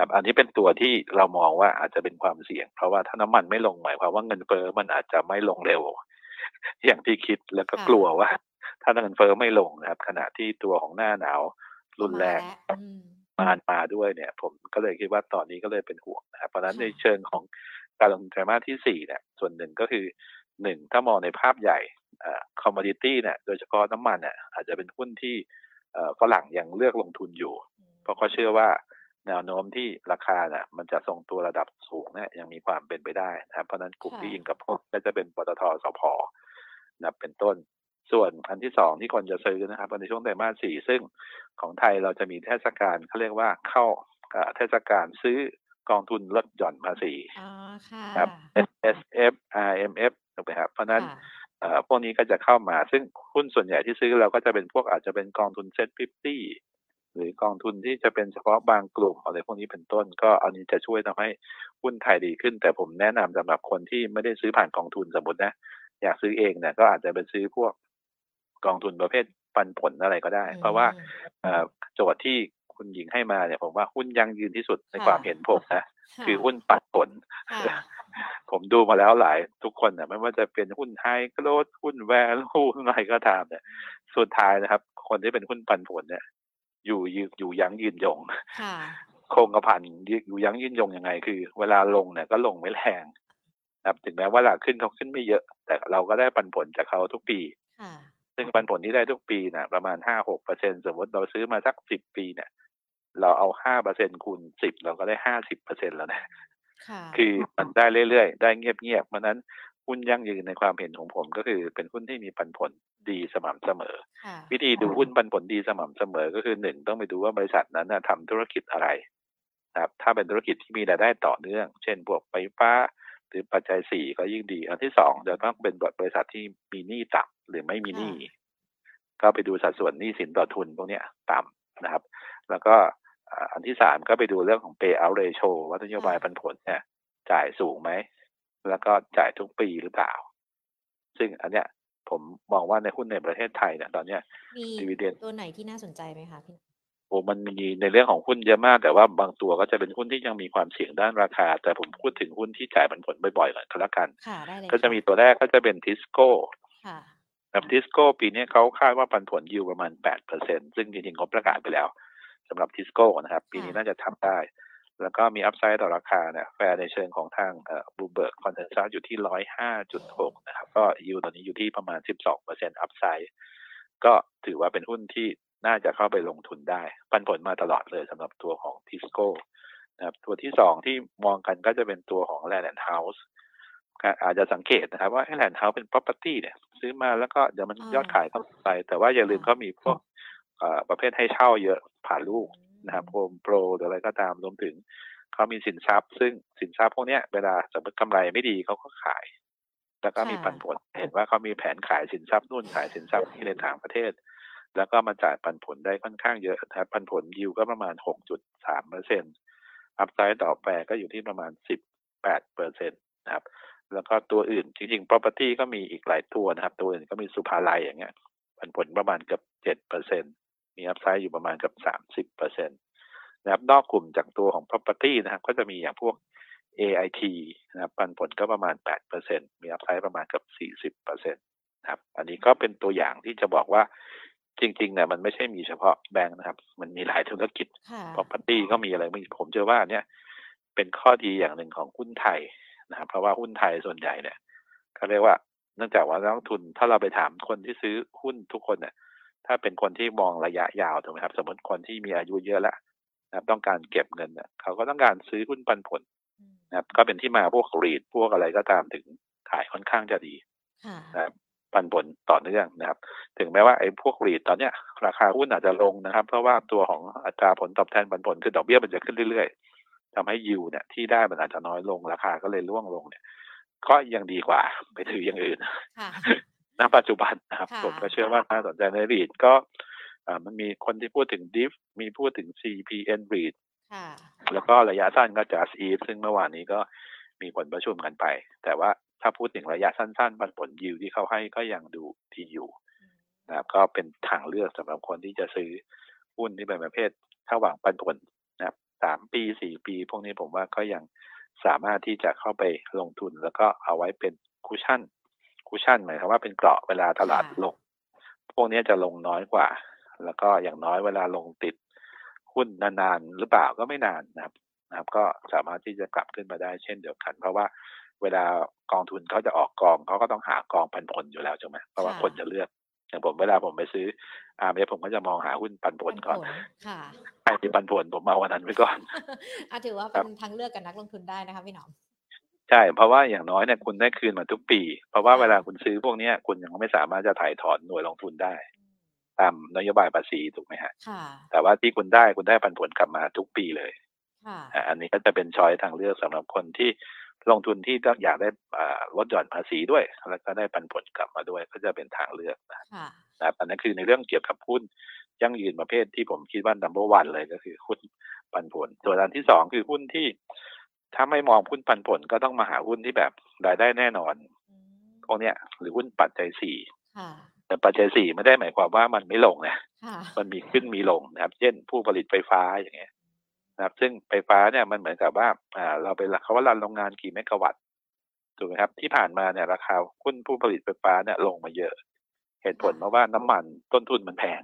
ครับอันนี้เป็นตัวที่เรามองว่าอาจจะเป็นความเสี่ยง เพราะว่าถ้าน้ำมันไม่ลงหมายความว่าเงินเฟ้อมันอาจจะไม่ลงเร็ว อย่างที่คิดแล้วก็กลัวว่า ถ้าเงินเฟ้อไม่ลงนะครับ ขณะที่ตัวของหน้าหนาวรุนแรงมามาด้วยเนี่ย ผมก็เลยคิดว่าตอนนี้ก็เลยเป็นห่วงนะครับเพราะฉะนั้นในเชิงของการลงทุนไตรมาสที่สี่เนี่ยส่วนหนึ่งก็คือหนึ่งถ้ามองในภาพใหญ่ คอมมอดิตี้เนี่ยโดยเฉพาะน้ำมันเนี่ยอาจจะเป็นหุ้นที่ฝรั่งยังเลือกลงทุนอยู่ เพราะเขาเชื่อว่าแนวโน้มที่ราคาเนี่ยมันจะทรงตัวระดับสูงเนี่ยยังมีความเป็นไปได้นะครับเพราะนั้นกลุ่มที่ยิงกับพวกก็จะเป็นปตทสพนะเป็นต้น ส่วนอันที่สองที่คนจะซื้อนะครับในช่วงไตรมาสสี่ซึ่งของไทยเราจะมีเทศกาลเขาเรียกว่าเข้าเทศกาลซื้อกองทุนลดหย่อนภาษีครับ S S F R M F ถูกไหมครับเพราะนั้น พวกนี้ก็จะเข้ามา ซึ่งหุ้นส่วนใหญ่ที่ซื้อเราก็จะเป็นพวกอาจจะเป็นกองทุน SET fifty หรือกองทุนที่จะเป็นเฉพาะบางกลุ่มอะไรพวกนี้เป็นต้น ก็อันนี้จะช่วยทำให้หุ้นไทยดีขึ้น แต่ผมแนะนำสำหรับคนที่ไม่ได้ซื้อผ่านกองทุนสมมตินะ อยากซื้อเองเนี่ยก็อาจจะไปซื้อพวกกองทุนประเภทปันผลอะไรก็ได้ เพราะว่าโจทย์ที่คุณหญิงให้มาเนี่ยผมว่าหุ้นยั่งยืนที่สุดในความเห็นผมนะ คือหุ้นปันผล ผมดูมาแล้วหลายทุกคนเนี่ยไม่ว่าจะเป็นหุ้นไฮกรดหุ้นแวลูอะไรก็ตามเนี่ยสุดท้ายนะครับ คนที่เป็นหุ้นปันผลเนี่ย อยู่อยู่ยั้งยืนยงโครงกระพันอยู่ยั้งยืนยงยังไง คือ เวลาลงเนี่ยก็ลงไม่แรงนะครับถึงแม้ว่าหลักขึ้นเขาขึ้นไม่เยอะ แต่เราก็ได้ปันผลจากเขาทุกปีซึ่งปันผลที่ได้ทุกปีเนี่ยประมาณห้าหกเปอร์เซ็นสมมติเราซื้อมาสักสิบปีเนี่ยเราเอาห้าเปอร์เซ็นคูณสิบเราก็ได้ห้าสิบเปอร์เซ็นแล้วนะ คือมันได้เรื่อยๆ ได้เงียบๆเพราะนั้นหุ้นยั่งยืนในความเห็นของผมก็คือเป็นหุ้นที่มีปันผลดีสม่ำเสมอ วิธีดูหุ้นปันผลดีสม่ำเสมอก็คือหนึ่งต้องไปดูว่าบริษัทนั้นทำธุรกิจอะไรครับถ้าเป็นธุรกิจที่มีรายได้ต่อเนื่อง เช่นพวกไฟฟ้าหรือปัจจัยสี่ก็ยิ่งดี อันที่สองจะต้องเป็นบริษัทที่มีหนี้ต่ำหรือไม่มีหนี้ก็ไปดูสัดส่วนหนี้สินต่อทุนพวกนี้ต่ำนะครับ แล้วก็ อันที่สามก็ไปดูเรื่องของ payout ratio ว่านโยบายปันผลเนี่ย จ่ายสูงไหม แล้วก็จ่ายทุกปีหรือเปล่า ซึ่งอันเนี้ยผมมองว่าในหุ้นในประเทศไทยเนี่ยตอนเนี้ยมีดีเวเดนตัวไหนที่น่าสนใจไหมคะพี่โอ้มันมีในเรื่องของหุ้นเยอะมาก แต่ว่าบางตัวก็จะเป็นหุ้นที่ยังมีความเสี่ยงด้านราคา แต่ผมพูดถึงหุ้นที่จ่ายปันผลบ่อยๆก่อนก็แล้วกันค่ะได้เลยก็จะมีตัวแรกก็จะเป็นทิสโก้ค่ะแบงก์ทิสโก้ปีนี้เขาคาดว่าปันผล yield ประมาณแปดเปอร์เซ็นต์ซึ่งจริงๆเขาประกาศไปแล้ว สำหรับทิสโก้นะครับ ปีนี้น่าจะทำได้ แล้วก็มี upside ต่อราคาเนี่ยแฟร์ในเชิงของทาง Bloomberg consensus อยู่ที่ร้อยห้าจุดหกนะครับ ก็ยิวตอนนี้อยู่ที่ประมาณสิบสองเปอร์เซ็นต์ upsideก็ถือว่าเป็นหุ้นที่น่าจะเข้าไปลงทุนได้ ปันผลมาตลอดเลยสำหรับตัวของทิสโก้นะครับตัวที่สองที่มองกันก็จะเป็นตัวของแลนด์เฮาส์อาจจะสังเกตนะครับว่าแลนด์เฮาส์เป็น property เนี่ย ซื้อมาแล้วก็เดี๋ยวมันยอดขายเข้าไป แต่ว่าอย่าลืมเขามีพวก ประเภทให้เช่าเยอะผ่านลูกนะครับโฮมโปรหรืออะไรก็ตามรวมถึงเขามีสินทรัพย์ ซึ่งสินทรัพย์พวกนี้เวลาสมมติกำไรไม่ดีเขาก็ขาย แล้วก็มีปันผล เห็นว่าเขามีแผนขายสินทรัพย์นู่นขายสินทรัพย์ที่ในต่างประเทศ แล้วก็มาจ่ายปันผลได้ค่อนข้างเยอะนะครับปันผลยิวก็ประมาณ 6.3เปอร์เซ็นต์ upside ต่อแปรก็อยู่ที่ประมาณ 18เปอร์เซ็นต์นะครับแล้วก็ตัวอื่นจริงๆ property ก็มีอีกหลายตัวนะครับ ตัวอื่นก็มีศุภาลัยอย่างเงี้ยปันผลประมาณเกือบ7เปอร์เซ็นต์ มี upside อยู่ประมาณเกือบ30เปอร์เซ็นต์นะครับนอกกลุ่มจากตัวของ property นะครับ ก็จะมีอย่างพวก AIT นะครับปันผลก็ประมาณ 8%มีอัพไซด์ประมาณกับ 40%นะครับ อันนี้ก็เป็นตัวอย่างที่จะบอกว่าจริงๆเนี่ยมันไม่ใช่มีเฉพาะแบงค์นะครับ มันมีหลายธุรกิจ property ก็มีอะไรผมเชื่อว่าเนี่ยเป็นข้อดีอย่างหนึ่งของหุ้นไทยนะครับ เพราะว่าหุ้นไทยส่วนใหญ่เนี่ยเขาเรียกว่าเนื่องจากว่านักลงทุนถ้าเราไปถามคนที่ซื้อหุ้นทุกคนเนี่ย ถ้าเป็นคนที่มองระยะยาวถูกไหมครับ สมมติคนที่มีอายุเยอะแล้วนะครับต้องการเก็บเงินเนี่ยเขาก็ต้องการซื้อหุ้นปันผลนะครับ ก็เป็นที่มาพวกรีดพวกอะไรก็ตามถึงขายค่อนข้างจะดีนะครับปันผลต่อเนื่องนะครับ ถึงแม้ว่าไอ้พวกรีดตอนเนี้ย ราคาหุ้นอาจจะลงนะครับ เพราะว่าตัวของอัตราผลตอบแทนปันผลคือดอกเบี้ยมันจะขึ้นเรื่อยๆทำให้ยิวเนี่ยที่ได้มันอาจจะน้อยลงราคาก็เลยร่วงลงเนี่ย ก็ยังดีกว่าไปถืออย่างอื่น ณปัจจุบันนะครับผมก็เชื่อว่าถ้าสนใจในรีดก็มันมีคนที่พูดถึง DIF มีพูดถึง CPN REIT แล้วก็ระยะสั้นก็ just eat ซึ่งเมื่อวานนี้ก็มีผลประชุมกันไป แต่ว่าถ้าพูดถึงระยะสั้นๆปันผลยิวที่เขาให้ก็ยังดูดีอยู่นะครับก็เป็นทางเลือกสำหรับคนที่จะซื้อหุ้นที่เป็นประเภท ถ้าหวังปันผลนะครับสามปีสี่ปี พวกนี้ผมว่าก็ยังสามารถที่จะเข้าไปลงทุนแล้วก็เอาไว้เป็น cushion cushion หมายความว่าเป็นเกราะเวลาตลาดลง พวกนี้จะลงน้อยกว่า แล้วก็อย่างน้อยเวลาลงติดหุ้นนานๆหรือเปล่าก็ไม่นานนะครับนะครับ ก็สามารถที่จะกลับขึ้นมาได้เช่นเดียวกัน เพราะว่าเวลากองทุนเขาจะออกกองเขาก็ต้องหากองปันผลอยู่แล้วใช่ไหมเพราะว่าคนจะเลือกอย่างผมเวลาผมไปซื้อ RMF ผมก็จะมองหาหุ้นปันผลก่อนค่ะใครที่ปันผลผมเอาอันนั้นไว้ก่อนอะถือว่าเป็นทางเลือกกับนักลงทุนได้นะคะพี่หนอม ใช่ เพราะว่าอย่างน้อยเนี่ยคุณได้คืนมาทุกปี เพราะว่าเวลาคุณซื้อพวกนี้คุณยังไม่สามารถจะถ่ายถอนหน่วยลงทุนได้ ตามนโยบายภาษีถูกไหมฮะแต่ว่าที่คุณได้คุณได้ปันผลกลับมาทุกปีเลยอันนี้ก็จะเป็นช้อยทางเลือกสำหรับคนที่ลงทุนที่อยากได้ลดหย่อนภาษีด้วย แล้วก็ได้ปันผลกลับมาด้วย ก็จะเป็นทางเลือกนะครับอันนั้นคือในเรื่องเกี่ยวกับหุ้นยั่งยืนประเภทที่ผมคิดว่าดัมเบิลวันเลยก็คือหุ้นปันผลตัวอันที่สองคือหุ้นที่ ถ้าไม่มองหุ้นปันผลก็ต้องมาหาหุ้นที่แบบรายได้แน่นอนพวกเนี้ยหรือหุ้นปัจจัยสี่แต่ปัจจัยสี่ไม่ได้หมายความว่ามันไม่ลงนะมันมีขึ้นมีลงนะครับ เช่นผู้ผลิตไฟฟ้าอย่างเงี้ยนะครับ ซึ่งไฟฟ้าเนี่ยมันเหมือนกับว่าอ่าเราไปเขาว่ารันโรงงานกี่เมกะวัตต์ถูกไหมครับ ที่ผ่านมาเนี่ยราคาหุ้นผู้ผลิตไฟฟ้าเนี่ยลงมาเยอะ เหตุผลเพราะว่าน้ำมันต้นทุนมันแพง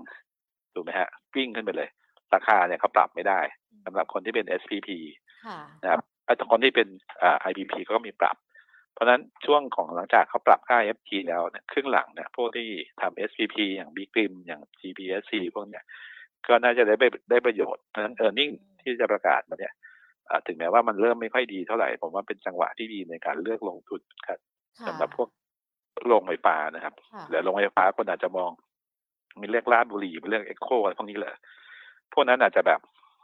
ถูกไหมฮะวิ่งขึ้นไปเลย ราคาเนี่ยเขาปรับไม่ได้สำหรับคนที่เป็น SPP นะครับ ถ้าคนที่เป็นอ่า IPP ก็มีปรับ เพราะฉะนั้นช่วงของหลังจากเขาปรับค่า FT แล้วเนี่ยครึ่งหลังเนี่ยพวกที่ทำ SPP อย่างบิ๊กริมอย่าง GPSC พวกเนี้ยก็น่าจะได้ได้ประโยชน์เพราะฉะนั้นเออร์เน็งที่จะประกาศมาเนี่ยถึงแม้ว่ามันเริ่มไม่ค่อยดีเท่าไหร่ ผมว่าเป็นจังหวะที่ดีในการเลือกลงทุนครับสำหรับพวกโรงไฟฟ้านะครับหรือโรงไฟฟ้าคนอาจจะมอง มีเรื่องราชบุรีมีเรื่องเอ็กโกอะไรพวกนี้เลยพวกนั้นอาจจะแบบ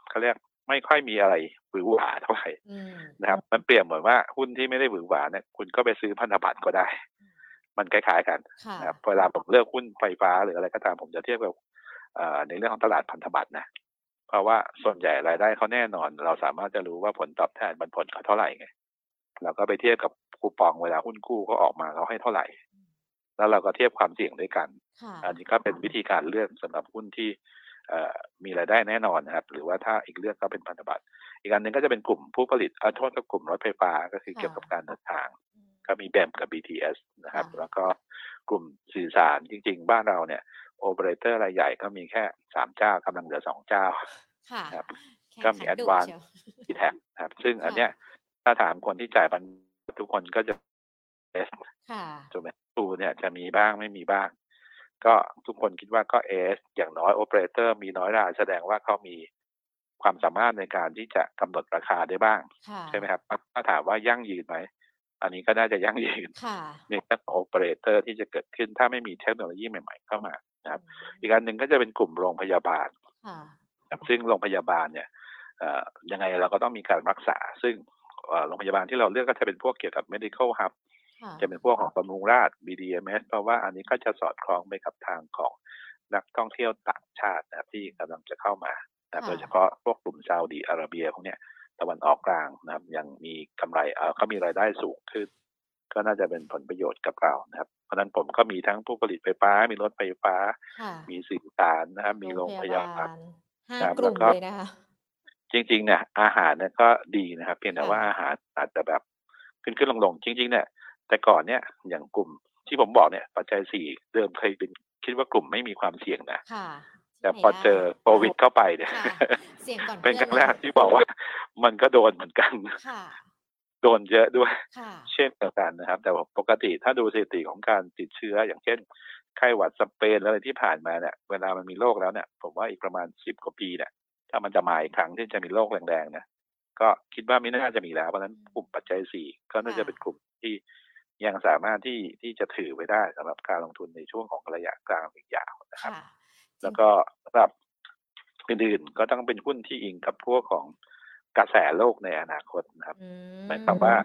เขาเรียก ไม่ค่อยมีอะไรหวือหวาเท่าไหร่นะครับ มันเปรียบเหมือนว่าหุ้นที่ไม่ได้หวือหวาเนี่ยคุณก็ไปซื้อพันธบัตรก็ได้ มันคล้ายๆกันนะครับเวลาผมเลือกหุ้นไฟฟ้าหรืออะไรก็ตามผมจะเทียบกับในเรื่องของตลาดพันธบัตรนะเพราะว่าส่วนใหญ่รายได้เขาแน่นอน เราสามารถจะรู้ว่าผลตอบแทนปันผลเขาเท่าไหร่ไงเราก็ไปเทียบกับคูปองเวลาหุ้นกู้เขาออกมาเขาให้เท่าไหร่ แล้วเราก็เทียบความเสี่ยงด้วยกัน อันนี้ก็เป็นวิธีการเลือกสำหรับหุ้นที่ มีรายได้แน่นอนนะครับ หรือว่าถ้าอีกเลือกก็เป็นพันธบัตรอีกอันหนึ่งก็จะเป็นกลุ่มผู้ผลิตอาโทษกับกลุ่มรถไฟฟ้าก็คือเกี่ยวกับการเดินทาง ก็มีแบมกับ BTS นะครับ แล้วก็กลุ่มสื่อสารจริง ๆ บ้านเราเนี่ยโอเปอเรเตอร์รายใหญ่ก็มีแค่สามเจ้ากำลังเหลือสองเจ้าครับก็มีแอดวานซีแท็กครับ ซึ่งอันเนี้ยถ้าถามคนที่จ่ายปันทุกคนก็จะ yes ถูกไหมทรูเนี่ยจะมีบ้างไม่มีบ้าง ก็ทุกคนคิดว่าก็ yes อย่างน้อยโอเปอเรเตอร์มีน้อยรายแสดงว่าเขามีความสามารถในการที่จะกำหนดราคาได้บ้าง ใช่ไหมครับ ถ้าถามว่ายั่งยืนไหม อันนี้ก็น่าจะยั่งยืนในแง่ของโอเปอเรเตอร์ที่จะเกิดขึ้นถ้าไม่มีเทคโนโลยีใหม่ๆเข้ามานะครับ อีกอันหนึ่งก็จะเป็นกลุ่มโรงพยาบาลซึ่งโรงพยาบาลเนี่ยยังไงเราก็ต้องมีการรักษา ซึ่งโรงพยาบาลที่เราเลือกก็จะเป็นพวกเกี่ยวกับ medical hub จะเป็นพวกของบำรุงราช BDMS เพราะว่าอันนี้ก็จะสอดคล้องไปกับทางของนักท่องเที่ยวต่างชาตินะที่กำลังจะเข้ามาโดยเฉพาะพวกกลุ่มซาอุดีอาระเบียพวกนี้ตะวันออกกลางนะครับ ยังมีกำไรเออเขามีรายได้สูงขึ้น ก็น่าจะเป็นผลประโยชน์กับเรานะครับ เพราะนั้นผมก็มีทั้งผู้ผลิตไฟฟ้า มีรถไฟฟ้า มีสื่อสารนะครับ มีโรงพยาบาลห้ากลุ่มเลยนะคะจริงๆเนี่ยอาหารเนี่ยก็ดีนะครับ เพียงแต่ว่าอาหารอาจจะแบบขึ้นขึ้นลงลงจริง ๆ เนี่ย แต่ก่อนเนี่ยอย่างกลุ่มที่ผมบอกเนี่ยปัจจัยสี่เดิมเคยเป็นคิดว่ากลุ่มไม่มีความเสี่ยงนะแต่พอเจอโควิดเข้าไปเนี่ยเป็นครั้งแรกที่บอกว่ามันก็โดนเหมือนกันโดนเยอะด้วย เช่นเดียวกันนะครับ แต่ปกติถ้าดูสถิติของการติดเชื้อ อย่างเช่นไข้หวัดสเปนอะไรที่ผ่านมาเนี่ย เวลามันมีโรคแล้วเนี่ย ผมว่าอีกประมาณสิบกว่าปีเนี่ยถ้ามันจะมาอีกครั้งที่จะมีโรคแรงๆเนี่ยก็คิดว่าไม่น่าจะมีแล้วเพราะนั้นกลุ่มปัจจัยสี่ก็น่าจะเป็นกลุ่มที่ ยังสามารถที่ที่จะถือไว้ได้สำหรับการลงทุนในช่วงของระยะกลางถึงยาวนะครับ แล้วก็สำหรับอื่นๆก็ต้องเป็นหุ้นที่อิงกับพวกของกระแสโลกในอนาคตนะครับหมายความว่า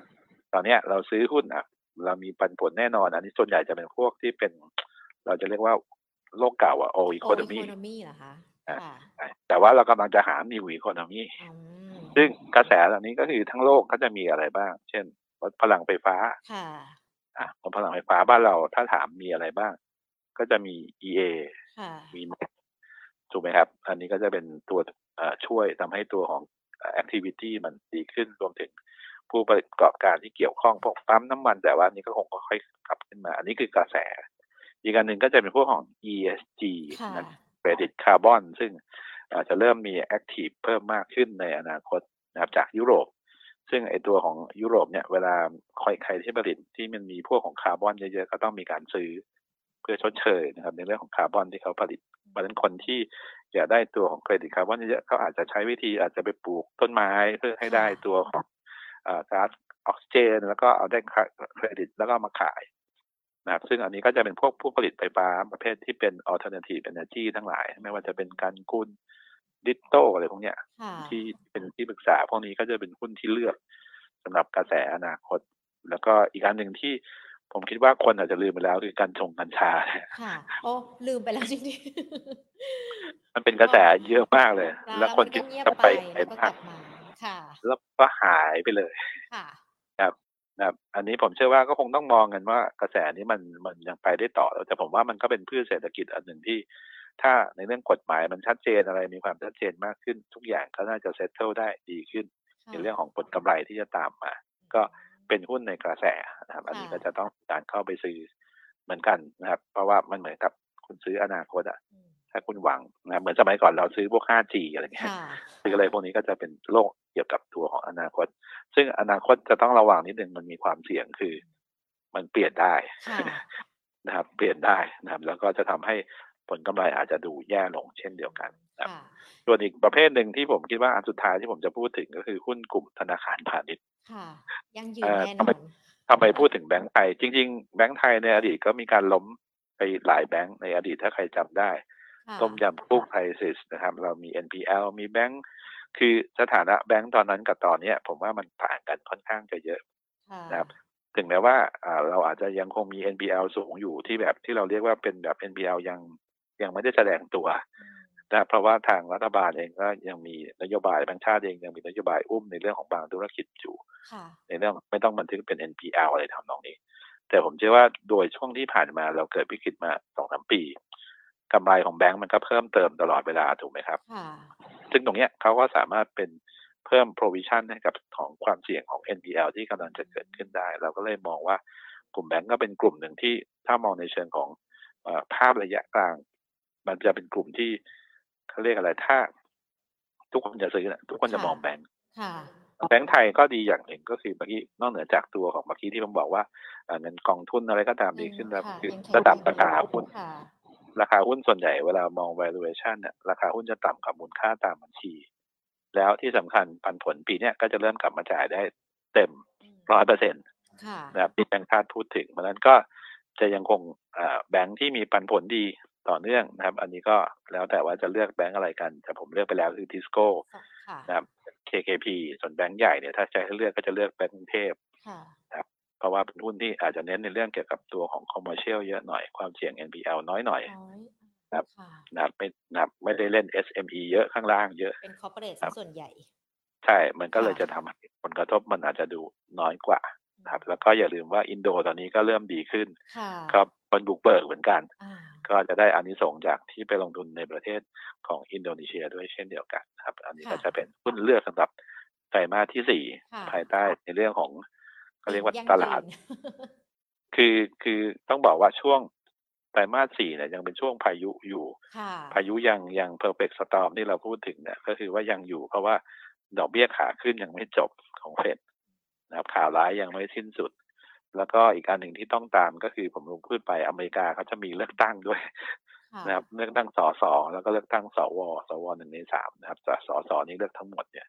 ตอนนี้เราซื้อหุ้นอะ เรามีปันผลแน่นอน อันนี้ส่วนใหญ่จะเป็นพวกที่เป็น เราจะเรียกว่าโลกเก่าอะโออีโคโนมีเหรอคะแต่ว่าเรากำลังจะหานิวอีโคโนมีซึ่งกระแสเหล่านี้ก็คือทั้งโลกก็จะมีอะไรบ้าง เช่นรถพลังไฟฟ้า ค่ะอะรถพลังไฟฟ้าบ้านเราถ้าถามมีอะไรบ้าง ก็จะมี EA ค่ะมีถูกไหมครับ อันนี้ก็จะเป็นตัวเอ่อช่วยทำให้ตัวของเอ่อ activity มันดีขึ้นรวมถึงผู้ประกอบการที่เกี่ยวข้องพวกปั๊มน้ำมัน แต่ว่าอันนี้ก็คงค่อยๆขับขึ้นมา อันนี้คือกระแส อีกอันหนึ่งก็จะเป็นพวกของ ESG ค่ะนะเครดิตคาร์บอนซึ่งอาจจะเริ่มมี active เพิ่มมากขึ้นในอนาคตนะครับจากยุโรป ซึ่งไอตัวของยุโรปเนี่ยเวลาใครใครที่ผลิตที่มันมีพวกของคาร์บอนเยอะๆก็ต้องมีการซื้อเพื่อชดเชยนะครับในเรื่องของคาร์บอนที่เขาผลิตเพราะฉะนั้นคนที่อยากได้ตัวของเครดิตคาร์บอนเยอะๆเขาอาจจะใช้วิธีอาจจะไปปลูกต้นไม้เพื่อให้ได้ตัวของอ่าก๊าซออกซิเจน แล้วก็เอาได้เครดิตแล้วก็มาขายนะครับซึ่งอันนี้ก็จะเป็นพวกผู้ผลิตไฟฟ้าประเภทที่เป็น alternative energy ทั้งหลาย ไม่ว่าจะเป็นกันกุล ดิจิตอลอะไรพวกเนี้ยค่ะที่เป็นที่ปรึกษาพวกนี้ก็จะเป็นหุ้นที่เลือกสำหรับกระแสอนาคต แล้วก็อีกอันหนึ่งที่ผมคิดว่าคนอาจจะลืมไปแล้วคือการชงกัญชาเนี่ยค่ะโอ้ลืมไปแล้วจริงมันเป็นกระแสเยอะมากเลยๆแล้วคนคิดก็เงียบจะไปไปแล้วเป็นก็กพัลักบมาค่ะแล้วก็หายไปเลยค่ะนะครับอันนี้ผมเชื่อว่าก็คงต้องมองกันว่ากระแสนี้มันมันยังไปได้ต่อแล้วแต่ผมว่ามันก็เป็นพืชเศรษฐกิจอันหนึ่งที่ ถ้าในเรื่องกฎหมายมันชัดเจนอะไรมีความชัดเจนมากขึ้น ทุกอย่างก็น่าจะเซตเทิลได้ดีขึ้น ในเรื่องของผลกำไรที่จะตามมา ก็เป็นหุ้นในกระแสนะครับ อันนี้ก็จะต้องการเข้าไปซื้อเหมือนกันนะครับ เพราะว่ามันเหมือนกับคุณซื้ออนาคตอะอืมถ้าคุณหวังนะเหมือนสมัยก่อนเราซื้อพวก 5G อะไรเงี้ยค่ะซื้ออะไรพวกนี้ก็จะเป็นโลกเกี่ยวกับตัวของอนาคต ซึ่งอนาคตจะต้องระวังนิดนึงมันมีความเสี่ยงคือ มันเปลี่ยนได้ค่ะนะครับ เปลี่ยนได้นะครับ แล้วก็จะทำให้ผ ลกำไรอาจจะดูแย่ลงเช่นเดียวกันนะครับค่ะส่วนอีกประเภทหนึ่งที่ผมคิดว่าอันสุดท้ายที่ผมจะพูดถึงก็คือหุ้นกลุ่มธนาคารพาณิชย์ค่ะ ยังยืนเอ่อแน่นทำไมอนทำไมพูดถึงแบงก์ไทย จริง ๆ แบงก์ไทยในอดีตก็มีการล้มไปหลายแบงก์ในอดีตถ้าใครจำได้ค่ะต้มยำกุ้งไทยซิสนะครับ เรามี NPL มีแบงก์คือสถานะแบงก์ตอนนั้นกับตอนเนี้ยผมว่ามันต่างกันค่อนข้างจะเยอะค่ะนะครับถึงแม้ว่าอ่าเราอาจจะยังคงมี NPL สูงอยู่ที่แบบที่เราเรียกว่าเป็นแบบ NPL ยัง ยังไม่ได้แสดงตัวอืมนะเพราะว่าทางรัฐบาลเองก็ยังมีนโยบายแบงก์ชาติเองยังมีนโยบายอุ้มในเรื่องของบางธุรกิจอยู่ค่ะในเรื่องไม่ต้องบันทึกเป็น NPL อะไรทำนองนี้ แต่ผมเชื่อว่าโดยช่วงที่ผ่านมาเราเกิดวิกฤตมาสองสามปีกำไรของแบงก์มันก็เพิ่มเติมตลอดเวลาถูกไหมครับค่ะซึ่งตรงเนี้ยเขาก็สามารถเป็นเพิ่ม provision ให้กับของความเสี่ยงของ NPL ที่กำลังจะเกิดขึ้นได้ เราก็เลยมองว่ากลุ่มแบงก์ก็เป็นกลุ่มหนึ่งที่ถ้ามองในเชิงของเออภาพระยะกลาง มันจะเป็นกลุ่มที่เขาเรียกอะไรถ้า ทุกคนจะซื้อนะทุกคนจะมองแบงก์ค่ะแบงก์ไทยก็ดีอย่างหนึ่งก็คือเมื่อกี้นอกเหนือจากตัวของเมื่อกี้ที่ผมบอกว่าเอ่อเงินกองทุนอะไรก็ตามดีขึ้นแล้วค่ะคือยังแข็งระดับแกร่รางคาหุ้นค่ะราคาหุ้นส่วนใหญ่เวลามอง valuation เนี่ยราคาหุ้นจะต่ำกว่ามูลค่าตามบัญชี แล้วที่สำคัญปันผลปีเนี้ยก็จะเริ่มกลับมาจ่ายได้เต็มอืมร้อยเปอร์เซ็นต์ค่ะนะครับที่แบงก์ชาติพูดถึงเพราะฉะนั้นก็จะยังคงเอ่อแบงก์ที่มีปันผลดี ต่อเนื่องนะครับ อันนี้ก็แล้วแต่ว่าจะเลือกแบงก์อะไรกัน แต่ผมเลือกไปแล้วคือทิสโก้ค่ะนะครับ KKP ส่วนแบงก์ใหญ่เนี่ยถ้าจะให้เลือกก็จะเลือกแบงก์กรุงเทพค่ะเพราะว่าเป็นหุ้นที่อาจจะเน้นในเรื่องเกี่ยวกับตัวของ commercial เยอะหน่อยความเสี่ยง NPL น้อยหน่อยน้อยครับค่ะนะครับไม่นะครับไม่ได้เล่น SME เยอะข้างล่างเยอะ เป็นคอร์ปอเรทครับส่วนใญ่ ใช่ มันก็เลยค่ะจะทำให้ผลกระทบมันอาจจะดูน้อยกว่านะ ครับแล้วก็อย่าลืมว่าอินโดตอนนี้ก็เริ่มดีขึ้นค่ะครับมันบุกเบิกเหมือนกันอ่าก็จะได้อานิสงส์จากที่ไปลงทุนในประเทศของอินโดนีเซียด้วยเช่นเดียวกันนะครับ อันนี้ก็จะเป็นหุ้นเลือกสำหรับไตรมาสที่สี่ค่ะภายใต้ในเรื่องของเขาเรียกว่ายั่งตลาดยืนคือคือต้องบอกว่าช่วงไตรมาสสี่เนี่ยยังเป็นช่วงพายุอยู่ค่ะพายุยังยัง perfect storm ที่เราพูดถึงเนี่ยก็คือว่ายังอยู่เพราะว่าดอกเบี้ยขาขึ้นยังไม่จบของเฟด นะครับข่าวร้ายยังไม่สิ้นสุด แล้วก็อีกการหนึ่งที่ต้องตามก็คือผมลงพูดไปอเมริกาเขาจะมีเลือกตั้งด้วยค่ะนะครับเลือกตั้งสสแล้วก็เลือกตั้งสวสวหนึ่งในสามนะครับจากสสนี้เลือกทั้งหมดเนี่ย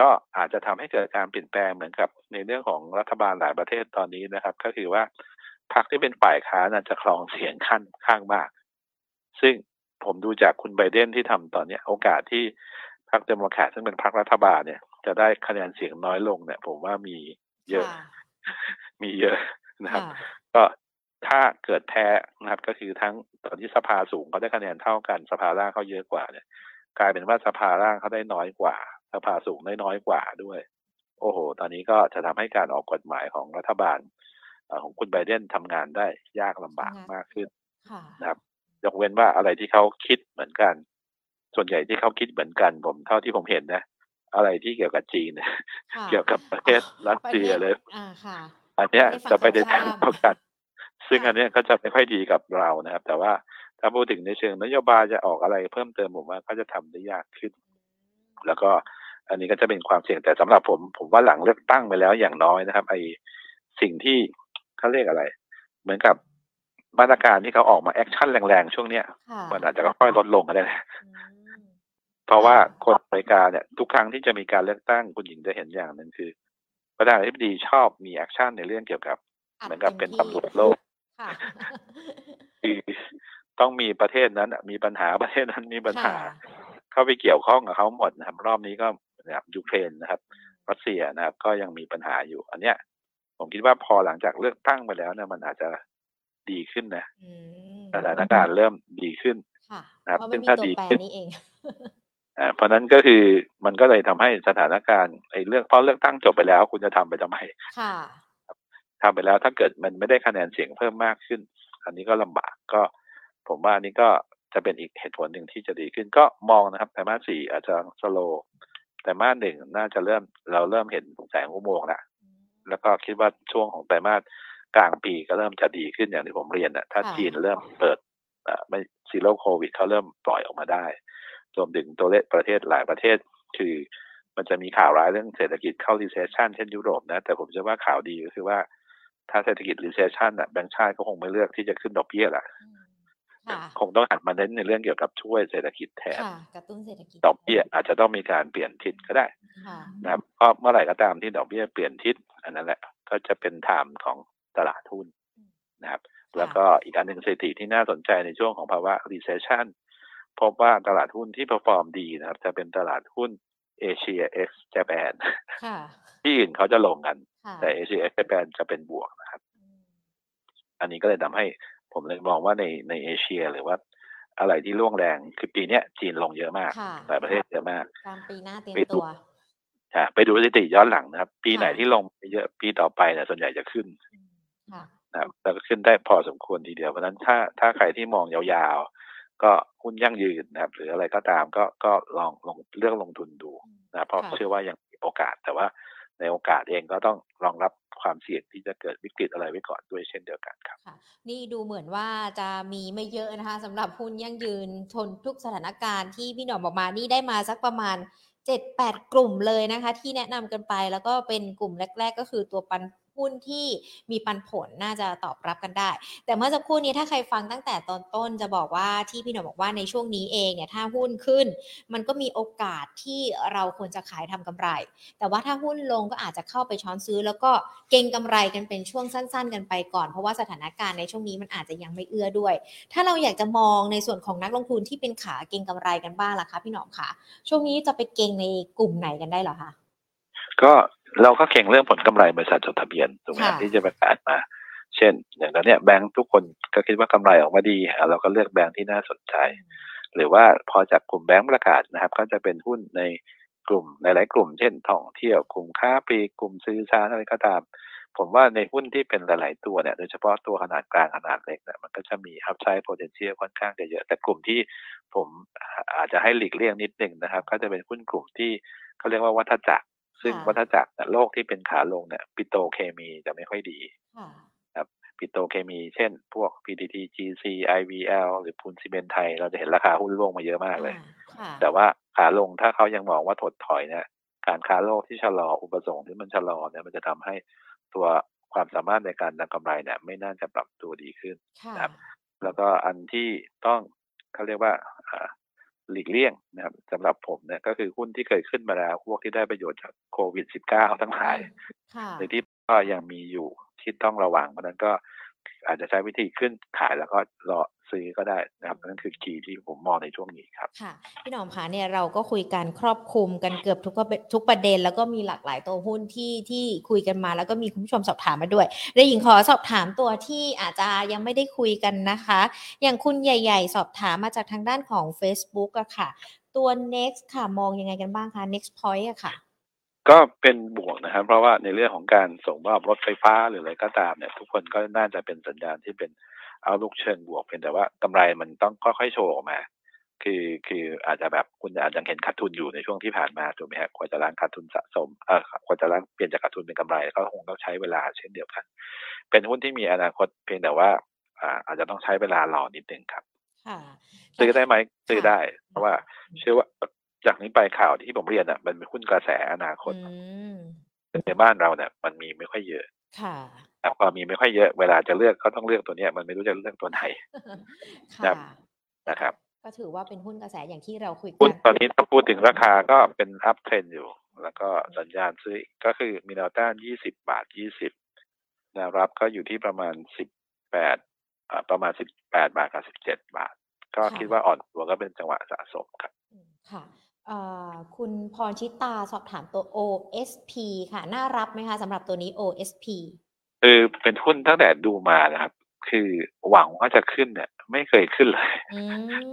ก็อาจจะทำให้เกิดการเปลี่ยนแปลงเหมือนกับ ในเรื่องของรัฐบาลหลายประเทศตอนนี้นะครับ ก็คือว่าพรรคที่เป็นฝ่ายค้านอาจจะครองเสียงขั้นข้างมาก ซึ่งผมดูจากคุณไบเดนที่ทำตอนเนี้ยโอกาสที่พรรคเดโมแครตซึ่งเป็นพรรครัฐบาลเนี่ย จะได้คะแนนเสียงน้อยลงเนี่ย ผมว่ามีเยอะค่ะมีเยอะนะครับค่ะก็ถ้าเกิดแพ้นะครับ ก็คือทั้งตอนที่สภาสูงเขาได้คะแนนเท่ากัน สภาล่างเขาเยอะกว่าเนี่ย กลายเป็นว่าสภาล่างเขาได้น้อยกว่า สภาสูงได้น้อยกว่าด้วย โอ้โห ตอนนี้ก็จะทำให้การออกกฎหมายของรัฐบาลของคุณไบเดนทำงานได้ยากลำบากมากขึ้นนะครับยกเว้นว่าอะไรที่เขาคิดเหมือนกัน ส่วนใหญ่ที่เขาคิดเหมือนกัน ผมเท่าที่ผมเห็นนะ อะไรที่เกี่ยวกับจีนเกี่ยวกับประเทศรัสเซียเลยอันนี้จะไปในทางเดียวกันซึ่งอันนี้ก็จะไม่ค่อยดีกับเรานะครับ แต่ว่าถ้าพูดถึงในเชิงนโยบายจะออกอะไรเพิ่มเติมผมว่าก็จะทำได้ยากขึ้น แล้วก็อันนี้ก็จะเป็นความเสี่ยงแต่สำหรับผมผมว่าหลังเลือกตั้งไปแล้วอย่างน้อยนะครับไอสิ่งที่เขาเรียกอะไร เหมือนกับมาตรการที่เขาออกมา action แรงๆ ช่วงเนี้ยมันอาจจะค่อยลดลงก็ได้ เพราะว่าคนอเมริกาเนี่ยทุกครั้งที่จะมีการเลือกตั้งคุณหญิงจะเห็นอย่างหนึ่งคือ ประธานาธิบดีชอบมี action ในเรื่องเกี่ยวกับ เหมือนกับเป็นตำรวจโลกคือต้องมีประเทศนั้นมีปัญหาประเทศนั้นมีปัญหา เข้าไปเกี่ยวข้องกับเขาหมดนะครับรอบนี้ก็นะครับยูเครนนะครับรัสเซียนะครับ ก็ยังมีปัญหาอยู่ อันเนี้ย ผมคิดว่าพอหลังจากเลือกตั้งไปแล้วเนี่ยมันอาจจะดีขึ้นนะสถานการณ์เริ่มดีขึ้นนะครับซึ่งถ้าดีขึ้นอ่า เพราะนั้นก็คือมันก็เลยทำให้สถานการณ์ไอ้เลือกพอเลือกตั้งจบไปแล้ว คุณจะทำไปทำไมค่ะทำไปแล้วถ้าเกิดมันไม่ได้คะแนนเสียงเพิ่มมากขึ้น อันนี้ก็ลำบากก็ ผมว่าอันนี้ก็จะเป็นอีกเหตุผลหนึ่งที่จะดีขึ้น ก็มองนะครับแต่มาสสี่อาจจะสโลแต่มาสหนึ่งน่าจะเริ่มเราเริ่มเห็นแสงอุโมงค์แล้วแล้วก็คิดว่าช่วงของไตรมาสกลางปีก็เริ่มจะดีขึ้นอย่างที่ผมเรียนนะถ้าจีนเริ่มเปิดไม่ซีโร่โควิดเขาเริ่มปล่อยออกมาได้ รวมถึงตัวเลขประเทศหลายประเทศ คือมันจะมีข่าวร้ายเรื่องเศรษฐกิจเข้า recession เช่นยุโรปนะ แต่ผมเชื่อว่าข่าวดีก็คือว่าถ้าเศรษฐกิจ recession อะแบงก์ชาติก็คงไม่เลือกที่จะขึ้นดอกเบี้ยแหละคงต้องหันมาเน้นในเรื่องเกี่ยวกับช่วยเศรษฐกิจแทนกระตุ้นเศรษฐกิจดอกเบี้ยอาจจะต้องมีการเปลี่ยนทิศก็ได้นะครับเพราะเมื่อไหร่ก็ตามที่ดอกเบี้ยเปลี่ยนทิศอันนั้นแหละก็จะเป็นไทม์ของตลาดทุนนะครับ แล้วก็อีกอันหนึ่งสถิติที่น่าสนใจในช่วงของภาวะ recession พบว่าตลาดหุ้นที่ perform ดีนะครับ จะเป็นตลาดหุ้น Asia ex Japan ที่อื่นเขาจะลงกัน แต่ Asia ex Japan จะเป็นบวกนะครับ อันนี้ก็เลยทำให้ผมเลยมองว่าในในเอเชียหรือว่าอะไรที่ร่วงแรงคือปีนี้จีนลงเยอะมากหลายประเทศเยอะมากกลางปีหน้าเตรียมตัวไปดูสถิติย้อนหลังนะครับ ปีไหนที่ลงเยอะปีต่อไปเนี่ยส่วนใหญ่จะขึ้นนะครับแล้วก็ขึ้นได้พอสมควรทีเดียวเพราะนั้นถ้าถ้าใครที่มองยาวๆ ก็หุ้นยั่งยืนนะครับ หรืออะไรก็ตามก็ก็ลองลงเลือกลงทุนดูนะเพราะเชื่อว่ายังมีโอกาสแต่ว่าในโอกาสเองก็ต้องรองรับความเสี่ยงที่จะเกิดวิกฤตอะไรไว้ก่อนด้วยเช่นเดียวกันครับ นี่ดูเหมือนว่าจะมีไม่เยอะนะคะสำหรับหุ้นยั่งยืนทนทุกสถานการณ์ที่พี่หน่อมบอกมานี่ได้มาสักประมาณ 7-8 กลุ่มเลยนะคะ ที่แนะนำกันไปแล้วก็เป็นกลุ่มแรก ๆ ก็คือตัวปัน หุ้นที่มีปันผลน่าจะตอบรับกันได้ แต่เมื่อสักครู่นี้ถ้าใครฟังตั้งแต่ตอนต้นจะบอกว่าที่พี่หน่อบอกว่าในช่วงนี้เองเนี่ยถ้าหุ้นขึ้น มันก็มีโอกาสที่เราควรจะขายทำกำไร แต่ว่าถ้าหุ้นลงก็อาจจะเข้าไปช้อนซื้อ แล้วก็เก็งกำไรกันเป็นช่วงสั้น ๆ กันไปก่อน เพราะว่าสถานการณ์ในช่วงนี้มันอาจจะยังไม่เอื้อด้วย ถ้าเราอยากจะมองในส่วนของนักลงทุนที่เป็นขาเก็งกำไรกันบ้างล่ะคะพี่หนอมคะช่วงนี้จะไปเก็งในกลุ่มไหนกันได้หรอคะก็ เราก็เข่งเรื่องผลกำไรบริษัทจดทะเบียนถูกไหมที่จะประกาศมา เช่น อย่างนั้นเนี่ยแบงค์ทุกคนก็คิดว่ากำไรออกมาดี เราก็เลือกแบงค์ที่น่าสนใจ หรือว่าพอจากกลุ่มแบงค์ประกาศนะครับ ก็จะเป็นหุ้นในกลุ่มหลาย ๆ กลุ่ม เช่นท่องเที่ยวกลุ่มค้าปลีกกลุ่มซื้อช้าอะไรก็ตาม ผมว่าในหุ้นที่เป็นหลาย ๆ ตัวเนี่ยโดยเฉพาะตัวขนาดกลางขนาดเล็กเนี่ยมันก็จะมีอัพไซด์ potential ค่อนข้างจะเยอะแต่กลุ่มที่ผมอาจจะให้หลีกเลี่ยงนิดนึงนะครับ ก็จะเป็นหุ้นกลุ่มที่เขาเรียกว่าวัฏจักร ซึ่งวัฏจักรโลกที่เป็นขาลงเนี่ยปิโตเคมีจะไม่ค่อยดีครับปิโตเคมี เช่น พวก PTT GC IVL หรือปูนซีเมนไทย เราจะเห็นราคาหุ้นร่วงมาเยอะมากเลย แต่ว่าขาลงถ้าเขายังมองว่าถดถอยเนี่ยการค้าโลกที่ชะลออุปสงค์ที่มันชะลอเนี่ยมันจะทำให้ตัวความสามารถในการดังกำไรเนี่ยไม่น่าจะปรับตัวดีขึ้นครับแล้วก็อันที่ต้องเขาเรียกว่า หลีกเลี่ยงนะครับสำหรับผมเนี่ยก็คือหุ้นที่เคยขึ้นมาแล้วพวกที่ได้ประโยชน์จากโควิด -19 ทั้งหลายหรือที่ก็ยังมีอยู่ที่ต้องระวังเพราะนั้นก็ อาจจะใช้วิธีขึ้นขายแล้วก็รอซื้อก็ได้นะครับนั่นคือคีย์ที่ผมมองในช่วงนี้ครับค่ะพี่หนอมคะเนี่ยเราก็คุยกันครอบคลุมกันเกือบทุกทุกประเด็น แล้วก็มีหลากหลายตัวหุ้นที่ที่คุยกันมา แล้วก็มีคุณผู้ชมสอบถามมาด้วยเรยหญิงขอสอบถามตัวที่อาจจะยังไม่ได้คุยกันนะคะ อย่างคุณใหญ่ ๆ สอบถามมาจากทางด้านของ Facebook อะค่ะ ตัว next ค่ะมองยังไงกันบ้างคะ next point อะค่ะ ก็เป็นบวกนะครับ เพราะว่าในเรื่องของการส่งมอบรถไฟฟ้าหรืออะไรก็ตามเนี่ย ทุกคนก็น่าจะเป็นสัญญาณที่เป็นเอาลุกเชิงบวกเพียงแต่ว่ากำไรมันต้องค่อยๆโชว์ออกมา คือคืออาจจะแบบคุณอาจจะเห็นขาดทุนอยู่ในช่วงที่ผ่านมาถูกไหมฮะกว่าจะล้างขาดทุนสะสมเอ่อกว่าจะล้างเปลี่ยนจากขาดทุนเป็นกำไรก็คงต้องใช้เวลาเช่นเดียวกัน เป็นหุ้นที่มีอนาคตเพียงแต่ว่าอ่าอาจจะต้องใช้เวลารอนิดนึงครับค่ะซื้อได้ไหมซื้อได้ค่ะเพราะว่าเชื่อว่า จากนี้ไปข่าวที่ผมเรียนอะ มันเป็นหุ้นกระแสอนาคตอืมในบ้านเราเนี่ยมันมีไม่ค่อยเยอะ ค่ะ แต่พอมีไม่ค่อยเยอะเวลาจะเลือกก็ต้องเลือกตัวเนี้ยมันไม่รู้จะเลือกตัวไหนครัค่ะบนะครับ ก็ถือว่าเป็นหุ้นกระแสอย่างที่เราคุยกัหุ้นตอนนี้ถ้าพูดถึงราคาก็เป็นอัพเทรนอยู่ แล้วก็สัญญาณซื้อก็คือมีแนวต้าน 20 บาท 20แนวรับก็อยู่ที่ประมาณ 18อ่าประมาณ 18 บาทกับ 17 บาท ก็คิดว่าอ่อนตัวก็เป็นจังหวะสะสมครับอืมค่ะเอ่อ คุณพรชิตาสอบถามตัว OSP ค่ะ น่ารับไหมคะสำหรับตัวนี้ OSP คือเป็นหุ้นตั้งแต่ดูมานะครับ คือหวังว่าจะขึ้นเนี่ย ไม่เคยขึ้นเลยอื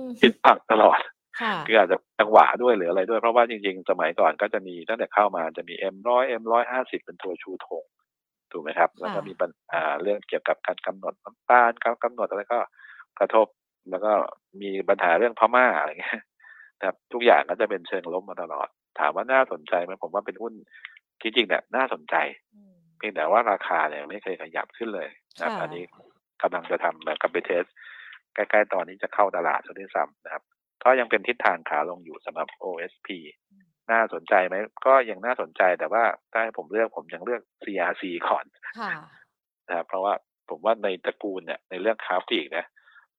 มผิดพักตลอดค่ะคืออาจจะจังหวะด้วยหรืออะไรด้วย เพราะว่าจริงๆ สมัยก่อนก็จะมีตั้งแต่เข้ามาจะมี M ร้อย M ร้อยห้าสิบเป็นตัวชูธงถูกไหมครับ แล้วก็มีปัญหาเรื่องเกี่ยวกับการกำหนดน้ำตาลการกำหนดอะไรก็กระทบ แล้วก็มีปัญหาเรื่องพม่าอะไรเงี้ยนะ ครับทุกอย่างก็จะเป็นเชิงล้มมาตลอด ถามว่าน่าสนใจไหมผมว่าเป็นหุ้นที่จริงเนี่ยน่าสนใจอืมเพียงแต่ว่าราคาเนี่ยไม่เคยขยับขึ้นเลยนะครับค่ะอันนี้กำลังจะทำแบบกับไปเทสใกล้ๆตอนนี้จะเข้าตลาดซะด้วยซ้ำนะครับ ก็ยังเป็นทิศทางขาลงอยู่สำหรับ OSP น่าสนใจไหมก็ยังน่าสนใจแต่ว่าถ้าให้ผมเลือกผมยังเลือก CRC ก่อนค่ะนะครับเพราะว่าผมว่าในตระกูลเนี่ยในเรื่องคราฟติกนะ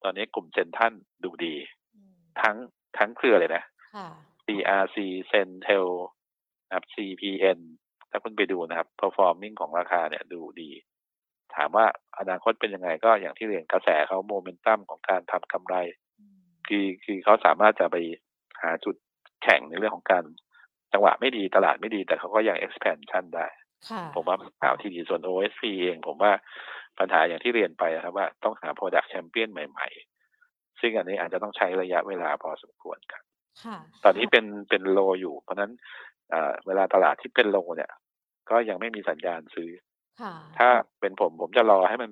ตอนนี้กลุ่มเซนทันดูดีอืมทั้ง ทั้งเครือเลยนะค่ะ CRC Centel นะครับ CPN ถ้าคุณไปดูนะครับ performing ของราคาเนี่ยดูดี ถามว่าอนาคตเป็นยังไงก็อย่างที่เรียนกระแสเขาโมเมนตัมของการทำกำไรอืมคือคือเขาสามารถจะไปหาจุดแข่งในเรื่องของการจังหวะไม่ดีตลาดไม่ดี แต่เขาก็ยัง expansion ได้ค่ะผมว่าเป็นข่าวที่ดีส่วน OSP เอง ผมว่าปัญหาอย่างที่เรียนไปนะครับว่าต้องหา product champion ใหม่ๆ ซึ่งอันนี้อาจจะต้องใช้ระยะเวลาพอสมควรครับค่ะตอนนี้เป็นเป็นโลอยู่ เพราะฉะนั้นเอ่อเวลาตลาดที่เป็นโลเนี่ย ก็ยังไม่มีสัญญาณซื้อค่ะถ้าเป็นผมผมจะรอให้มัน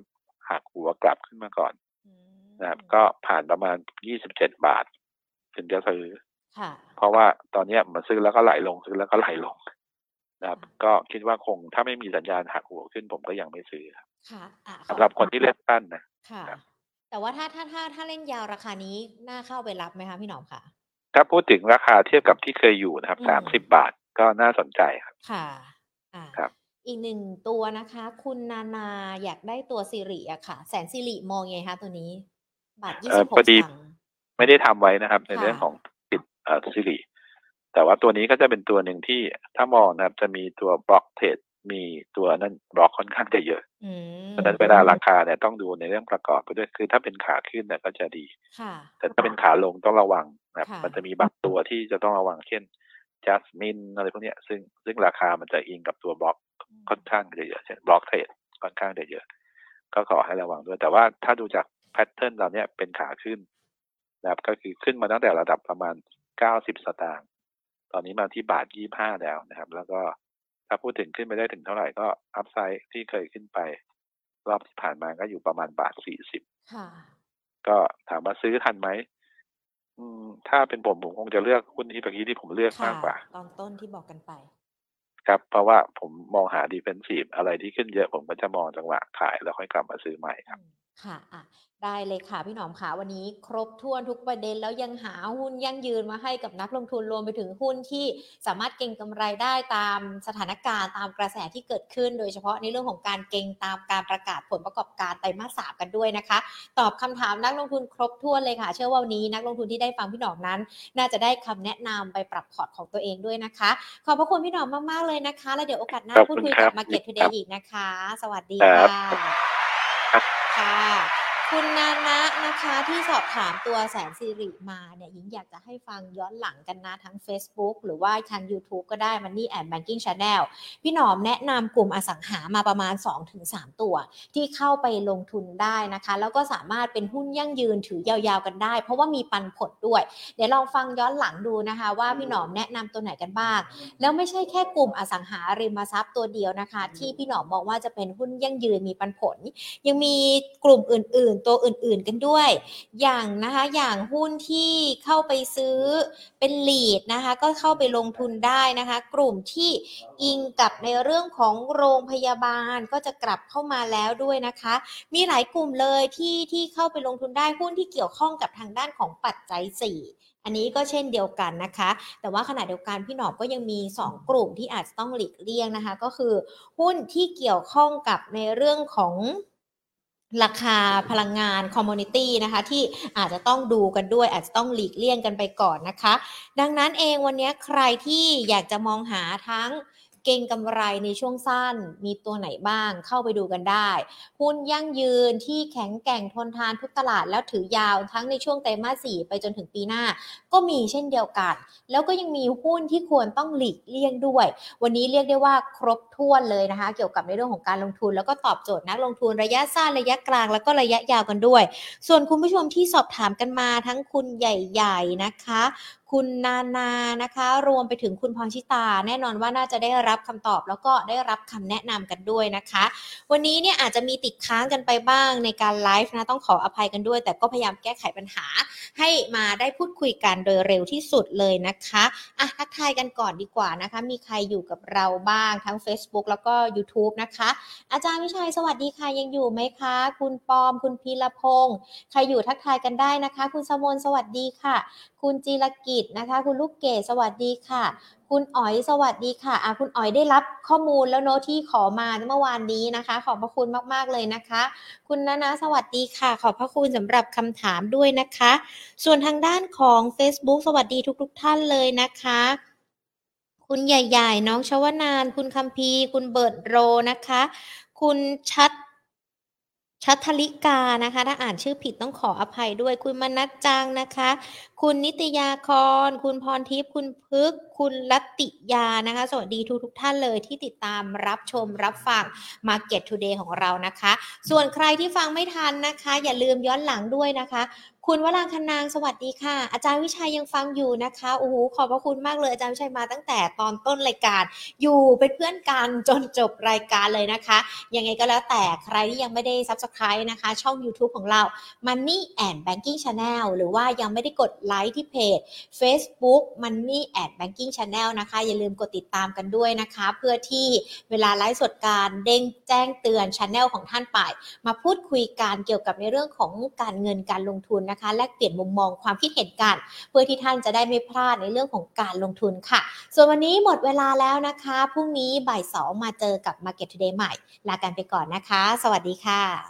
หักหัวกลับขึ้นมาก่อนอืมนะครับ ก็ผ่านประมาณ27บาท ถึงจะซื้อค่ะเพราะว่าตอนเนี้ยมันซื้อแล้วก็ไหลลงซื้อแล้วก็ไหลลงนะครับ ก็คิดว่าคงถ้าไม่มีสัญญาณหักหัวขึ้นผมก็ยังไม่ซื้อครับค่ะอะสำหรับคนที่เล่นสั้นนะค่ะครับ แต่ว่าถ้าถ้าถ้าถ้าเล่นยาวราคานี้น่าเข้าไปรับไหมคะพี่หนอมค่ะถ้าพูดถึงราคาเทียบกับที่เคยอยู่นะครับอืมสามสิบบาทก็น่าสนใจครับ ค่ะอ่าครับ อีกหนึ่งตัวนะคะ คุณนานาอยากได้ตัวสิริอะค่ะ แสนสิริมองไงคะตัวนี้ บาทยี่เอ่สิอบหพอกดีตังค์ไม่ได้ทำไว้นะครับ ในค่ะเรื่องของปิดเอ่อซิริแต่ว่าตัวนี้ก็จะเป็นตัวหนึ่งที่ถ้ามองนะครับ จะมีตัวบล็อกเทรด มีตัวนั้นบล็อกค่อนข้างจะเยอะอืมเพราะฉะนั้นเวลาราคาเนี่ยต้องดูในเรื่องประกอบไปด้วยคือถ้าเป็นขาขึ้นเนี่ยก็จะดีค่ะแต่ถ้าเป็นขาลงต้องระวังนะครับค่ะมันจะมีบางตัวที่จะต้องระวังเช่นจัสมินอะไรพวกเนี้ยซึ่งซึ่งราคามันจะอิงกับตัวบล็อกค่อนข้างจะเยอะเช่นบล็อกเทรดค่อนข้างจะเยอะ ก็ขอให้ระวังด้วย แต่ว่าถ้าดูจากแพทเทิร์นเราเนี้ยเป็นขาขึ้นนะครับก็คือขึ้นมาตั้งแต่ระดับประมาณ 90 สตางค์ตอนนี้มาที่บาท 25 แล้วนะครับ แล้วก็ ถ้าพูดถึงขึ้นไปได้ถึงเท่าไหร่ก็ upside ที่เคยขึ้นไป รอบที่ผ่านมาก็อยู่ประมาณบาท40ค่ะก็ถามว่าซื้อทันไหมอืมถ้าเป็นผมผมคงจะเลือกหุ้นที่เมื่อกี้ที่ผมเลือกค่ะมากกว่า ตอนต้นที่บอกกันไป ครับ เพราะว่าผมมองหา defensive อะไรที่ขึ้นเยอะผมก็จะมองจังหวะขายแล้วค่อยกลับมาซื้อใหม่ครับอืมค่ะอะ ได้เลยค่ะพี่หนอมค่ะวันนี้ครบถ้วนทุกประเด็นแล้วยังหาหุ้นยั่งยืนมาให้กับนักลงทุนรวมไปถึงหุ้นที่สามารถเก็งกำไรได้ตามสถานการณ์ตามกระแสที่เกิดขึ้น โดยเฉพาะในเรื่องของการเก็งตามการประกาศผลประกอบการไตรมาสสามกันด้วยนะคะ ตอบคำถามนักลงทุนครบถ้วนเลยค่ะ เชื่อว่าวันนี้นักลงทุนที่ได้ฟังพี่หนอมนั้น น่าจะได้คำแนะนำไปปรับพอร์ตของตัวเองด้วยนะคะ ขอบพระคุณพี่หนอมมากๆเลยนะคะ แล้วเดี๋ยวโอกาสหน้าขอบพูคุดณคุยครักับบ Market ครั Today บอีกนะคะ สวัสดีครัค่ะบครับค่ะ คุณนานะนะคะที่สอบถามตัวแสนสิริมาเนี่ยหญิงอยากจะให้ฟังย้อนหลังกันนะทั้ง Facebook หรือว่าทาง YouTube ก็ได้ Money and Banking Channelพี่หนอมแนะนำกลุ่มอสังหามาประมาณ 2-3 ตัว ที่เข้าไปลงทุนได้นะคะ แล้วก็สามารถเป็นหุ้นยั่งยืนถือยาวๆกันได้ เพราะว่ามีปันผลด้วย เดี๋ยวลองฟังย้อนหลังดูนะคะ ว่าพี่หนอมแนะนำตัวไหนกันบ้าง แล้วไม่ใช่แค่กลุ่มอสังหาริมทรัพย์ตัวเดียวนะคะ ที่พี่หนอมมองว่าจะเป็นหุ้นยั่งยืนมีปันผล ยังมีกลุ่มอื่นๆตัวอื่นๆกันด้วย อย่างนะคะอย่างหุ้นที่เข้าไปซื้อเป็นลีดนะคะก็เข้าไปลงทุนได้นะคะ กลุ่มที่อิงกับในเรื่องของโรงพยาบาลก็จะกลับเข้ามาแล้วด้วยนะคะ มีหลายกลุ่มเลยที่ที่เข้าไปลงทุนได้หุ้นที่เกี่ยวข้องกับทางด้านของปัจจัย 4อันนี้ก็เช่นเดียวกันนะคะ แต่ว่าขณะเดียวกันพี่หนอมก็ยังมี 2 กลุ่มที่อาจจะต้องหลีกเลี่ยงนะคะ ก็คือหุ้นที่เกี่ยวข้องกับในเรื่องของ ราคาพลังงานคอมมูนิตี้นะคะที่อาจจะต้องดูกันด้วย อาจจะต้องหลีกเลี่ยงกันไปก่อนนะคะ ดังนั้นเองวันนี้ใครที่อยากจะมองหาทั้งเก่งกำไรในช่วงสั้นมีตัวไหนบ้างเข้าไปดูกันได้ หุ้นยั่งยืนที่แข็งแกร่งทนทานทุกตลาดแล้วถือยาวทั้งในช่วงไตรมาสสี่ไปจนถึงปีหน้า ก็มีเช่นเดียวกัน แล้วก็ยังมีหุ้นที่ควรต้องหลีกเลี่ยงด้วย วันนี้เรียกได้ว่าครบ ถ้วนเลยนะคะ เกี่ยวกับในเรื่องของการลงทุน แล้วก็ตอบโจทย์นักลงทุนระยะสั้นระยะกลาง แล้วก็ระยะยาวกันด้วย ส่วนคุณผู้ชมที่สอบถามกันมาทั้งคุณใหญ่ๆนะคะ คุณนานานะคะ รวมไปถึงคุณพรชิตา แน่นอนว่าน่าจะได้รับคำตอบ แล้วก็ได้รับคำแนะนำกันด้วยนะคะ วันนี้เนี่ยอาจจะมีติดค้างกันไปบ้างในการไลฟ์นะต้องขออภัยกันด้วย แต่ก็พยายามแก้ไขปัญหา ให้มาได้พูดคุยกันโดยเร็วที่สุดเลยนะคะอะทักทายกันก่อนดีกว่านะคะ มีใครอยู่กับเราบ้างทั้ง Facebook แล้วก็ YouTube นะคะ อาจารย์วิชัยสวัสดีค่ะยังอยู่ไหมคะ คุณปอม คุณพีรพงศ์ใครอยู่ทักทายกันได้นะคะ คุณสมนสวัสดีค่ะ คุณจีรกิจนะคะ คุณลูกเกดสวัสดีค่ะ คุณอ๋อยสวัสดีค่ะอะคุณอ๋อยได้รับข้อมูลแล้วโน้ตที่ขอมาเมื่อวานนี้นะคะ ขอบพระคุณมากๆเลยนะคะ คุณนานาสวัสดีค่ะ ขอบพระคุณสำหรับคำถามด้วยนะคะ ส่วนทางด้านของ Facebook สวัสดีทุกๆท่านเลยนะคะ คุณใหญ่ๆ น้องชวนาน คุณคัมพีคุณเบิร์ดโรนะคะ คุณชัดชัทลิกานะคะ ถ้าอ่านชื่อผิดต้องขออภัยด้วย คุณมนัสจังนะคะ คุณนิตยาคร คุณพรทิพย์ คุณพึก คุณลัตติยานะคะ สวัสดีทุกทุกท่านเลยที่ติดตามรับชมรับฟัง Market Today ของเรานะคะ ส่วนใครที่ฟังไม่ทันนะคะ อย่าลืมย้อนหลังด้วยนะคะ คุณวรางคนางสวัสดีค่ะ อาจารย์วิชัยยังฟังอยู่นะคะโอ้โหขอบพระคุณมากเลยอาจารย์วิชัยมาตั้งแต่ตอนต้นรายการ อยู่เป็นเพื่อนกันจนจบรายการเลยนะคะยังไงก็แล้วแต่ใครที่ยังไม่ได้ Subscribe นะคะ ช่อง YouTube ของเรา Money and Banking Channel หรือว่ายังไม่ได้กดไลค์ที่เพจ Facebook Money and Banking Channel นะคะ อย่าลืมกดติดตามกันด้วยนะคะ เพื่อที่เวลาไลฟ์สดการเด้งแจ้งเตือน Channel ของท่านไป มาพูดคุยกันเกี่ยวกับในเรื่องของการเงินการลงทุนนะนะคะแลกเปลี่ยนมุมมองความคิดเห็นกัน เพื่อที่ท่านจะได้ไม่พลาดในเรื่องของการลงทุนค่ะ ส่วนวันนี้หมดเวลาแล้วนะคะพรุ่งนี้บ่ายสองมาเจอกับ Market Today ใหม่ ลากันไปก่อนนะคะ สวัสดีค่ะ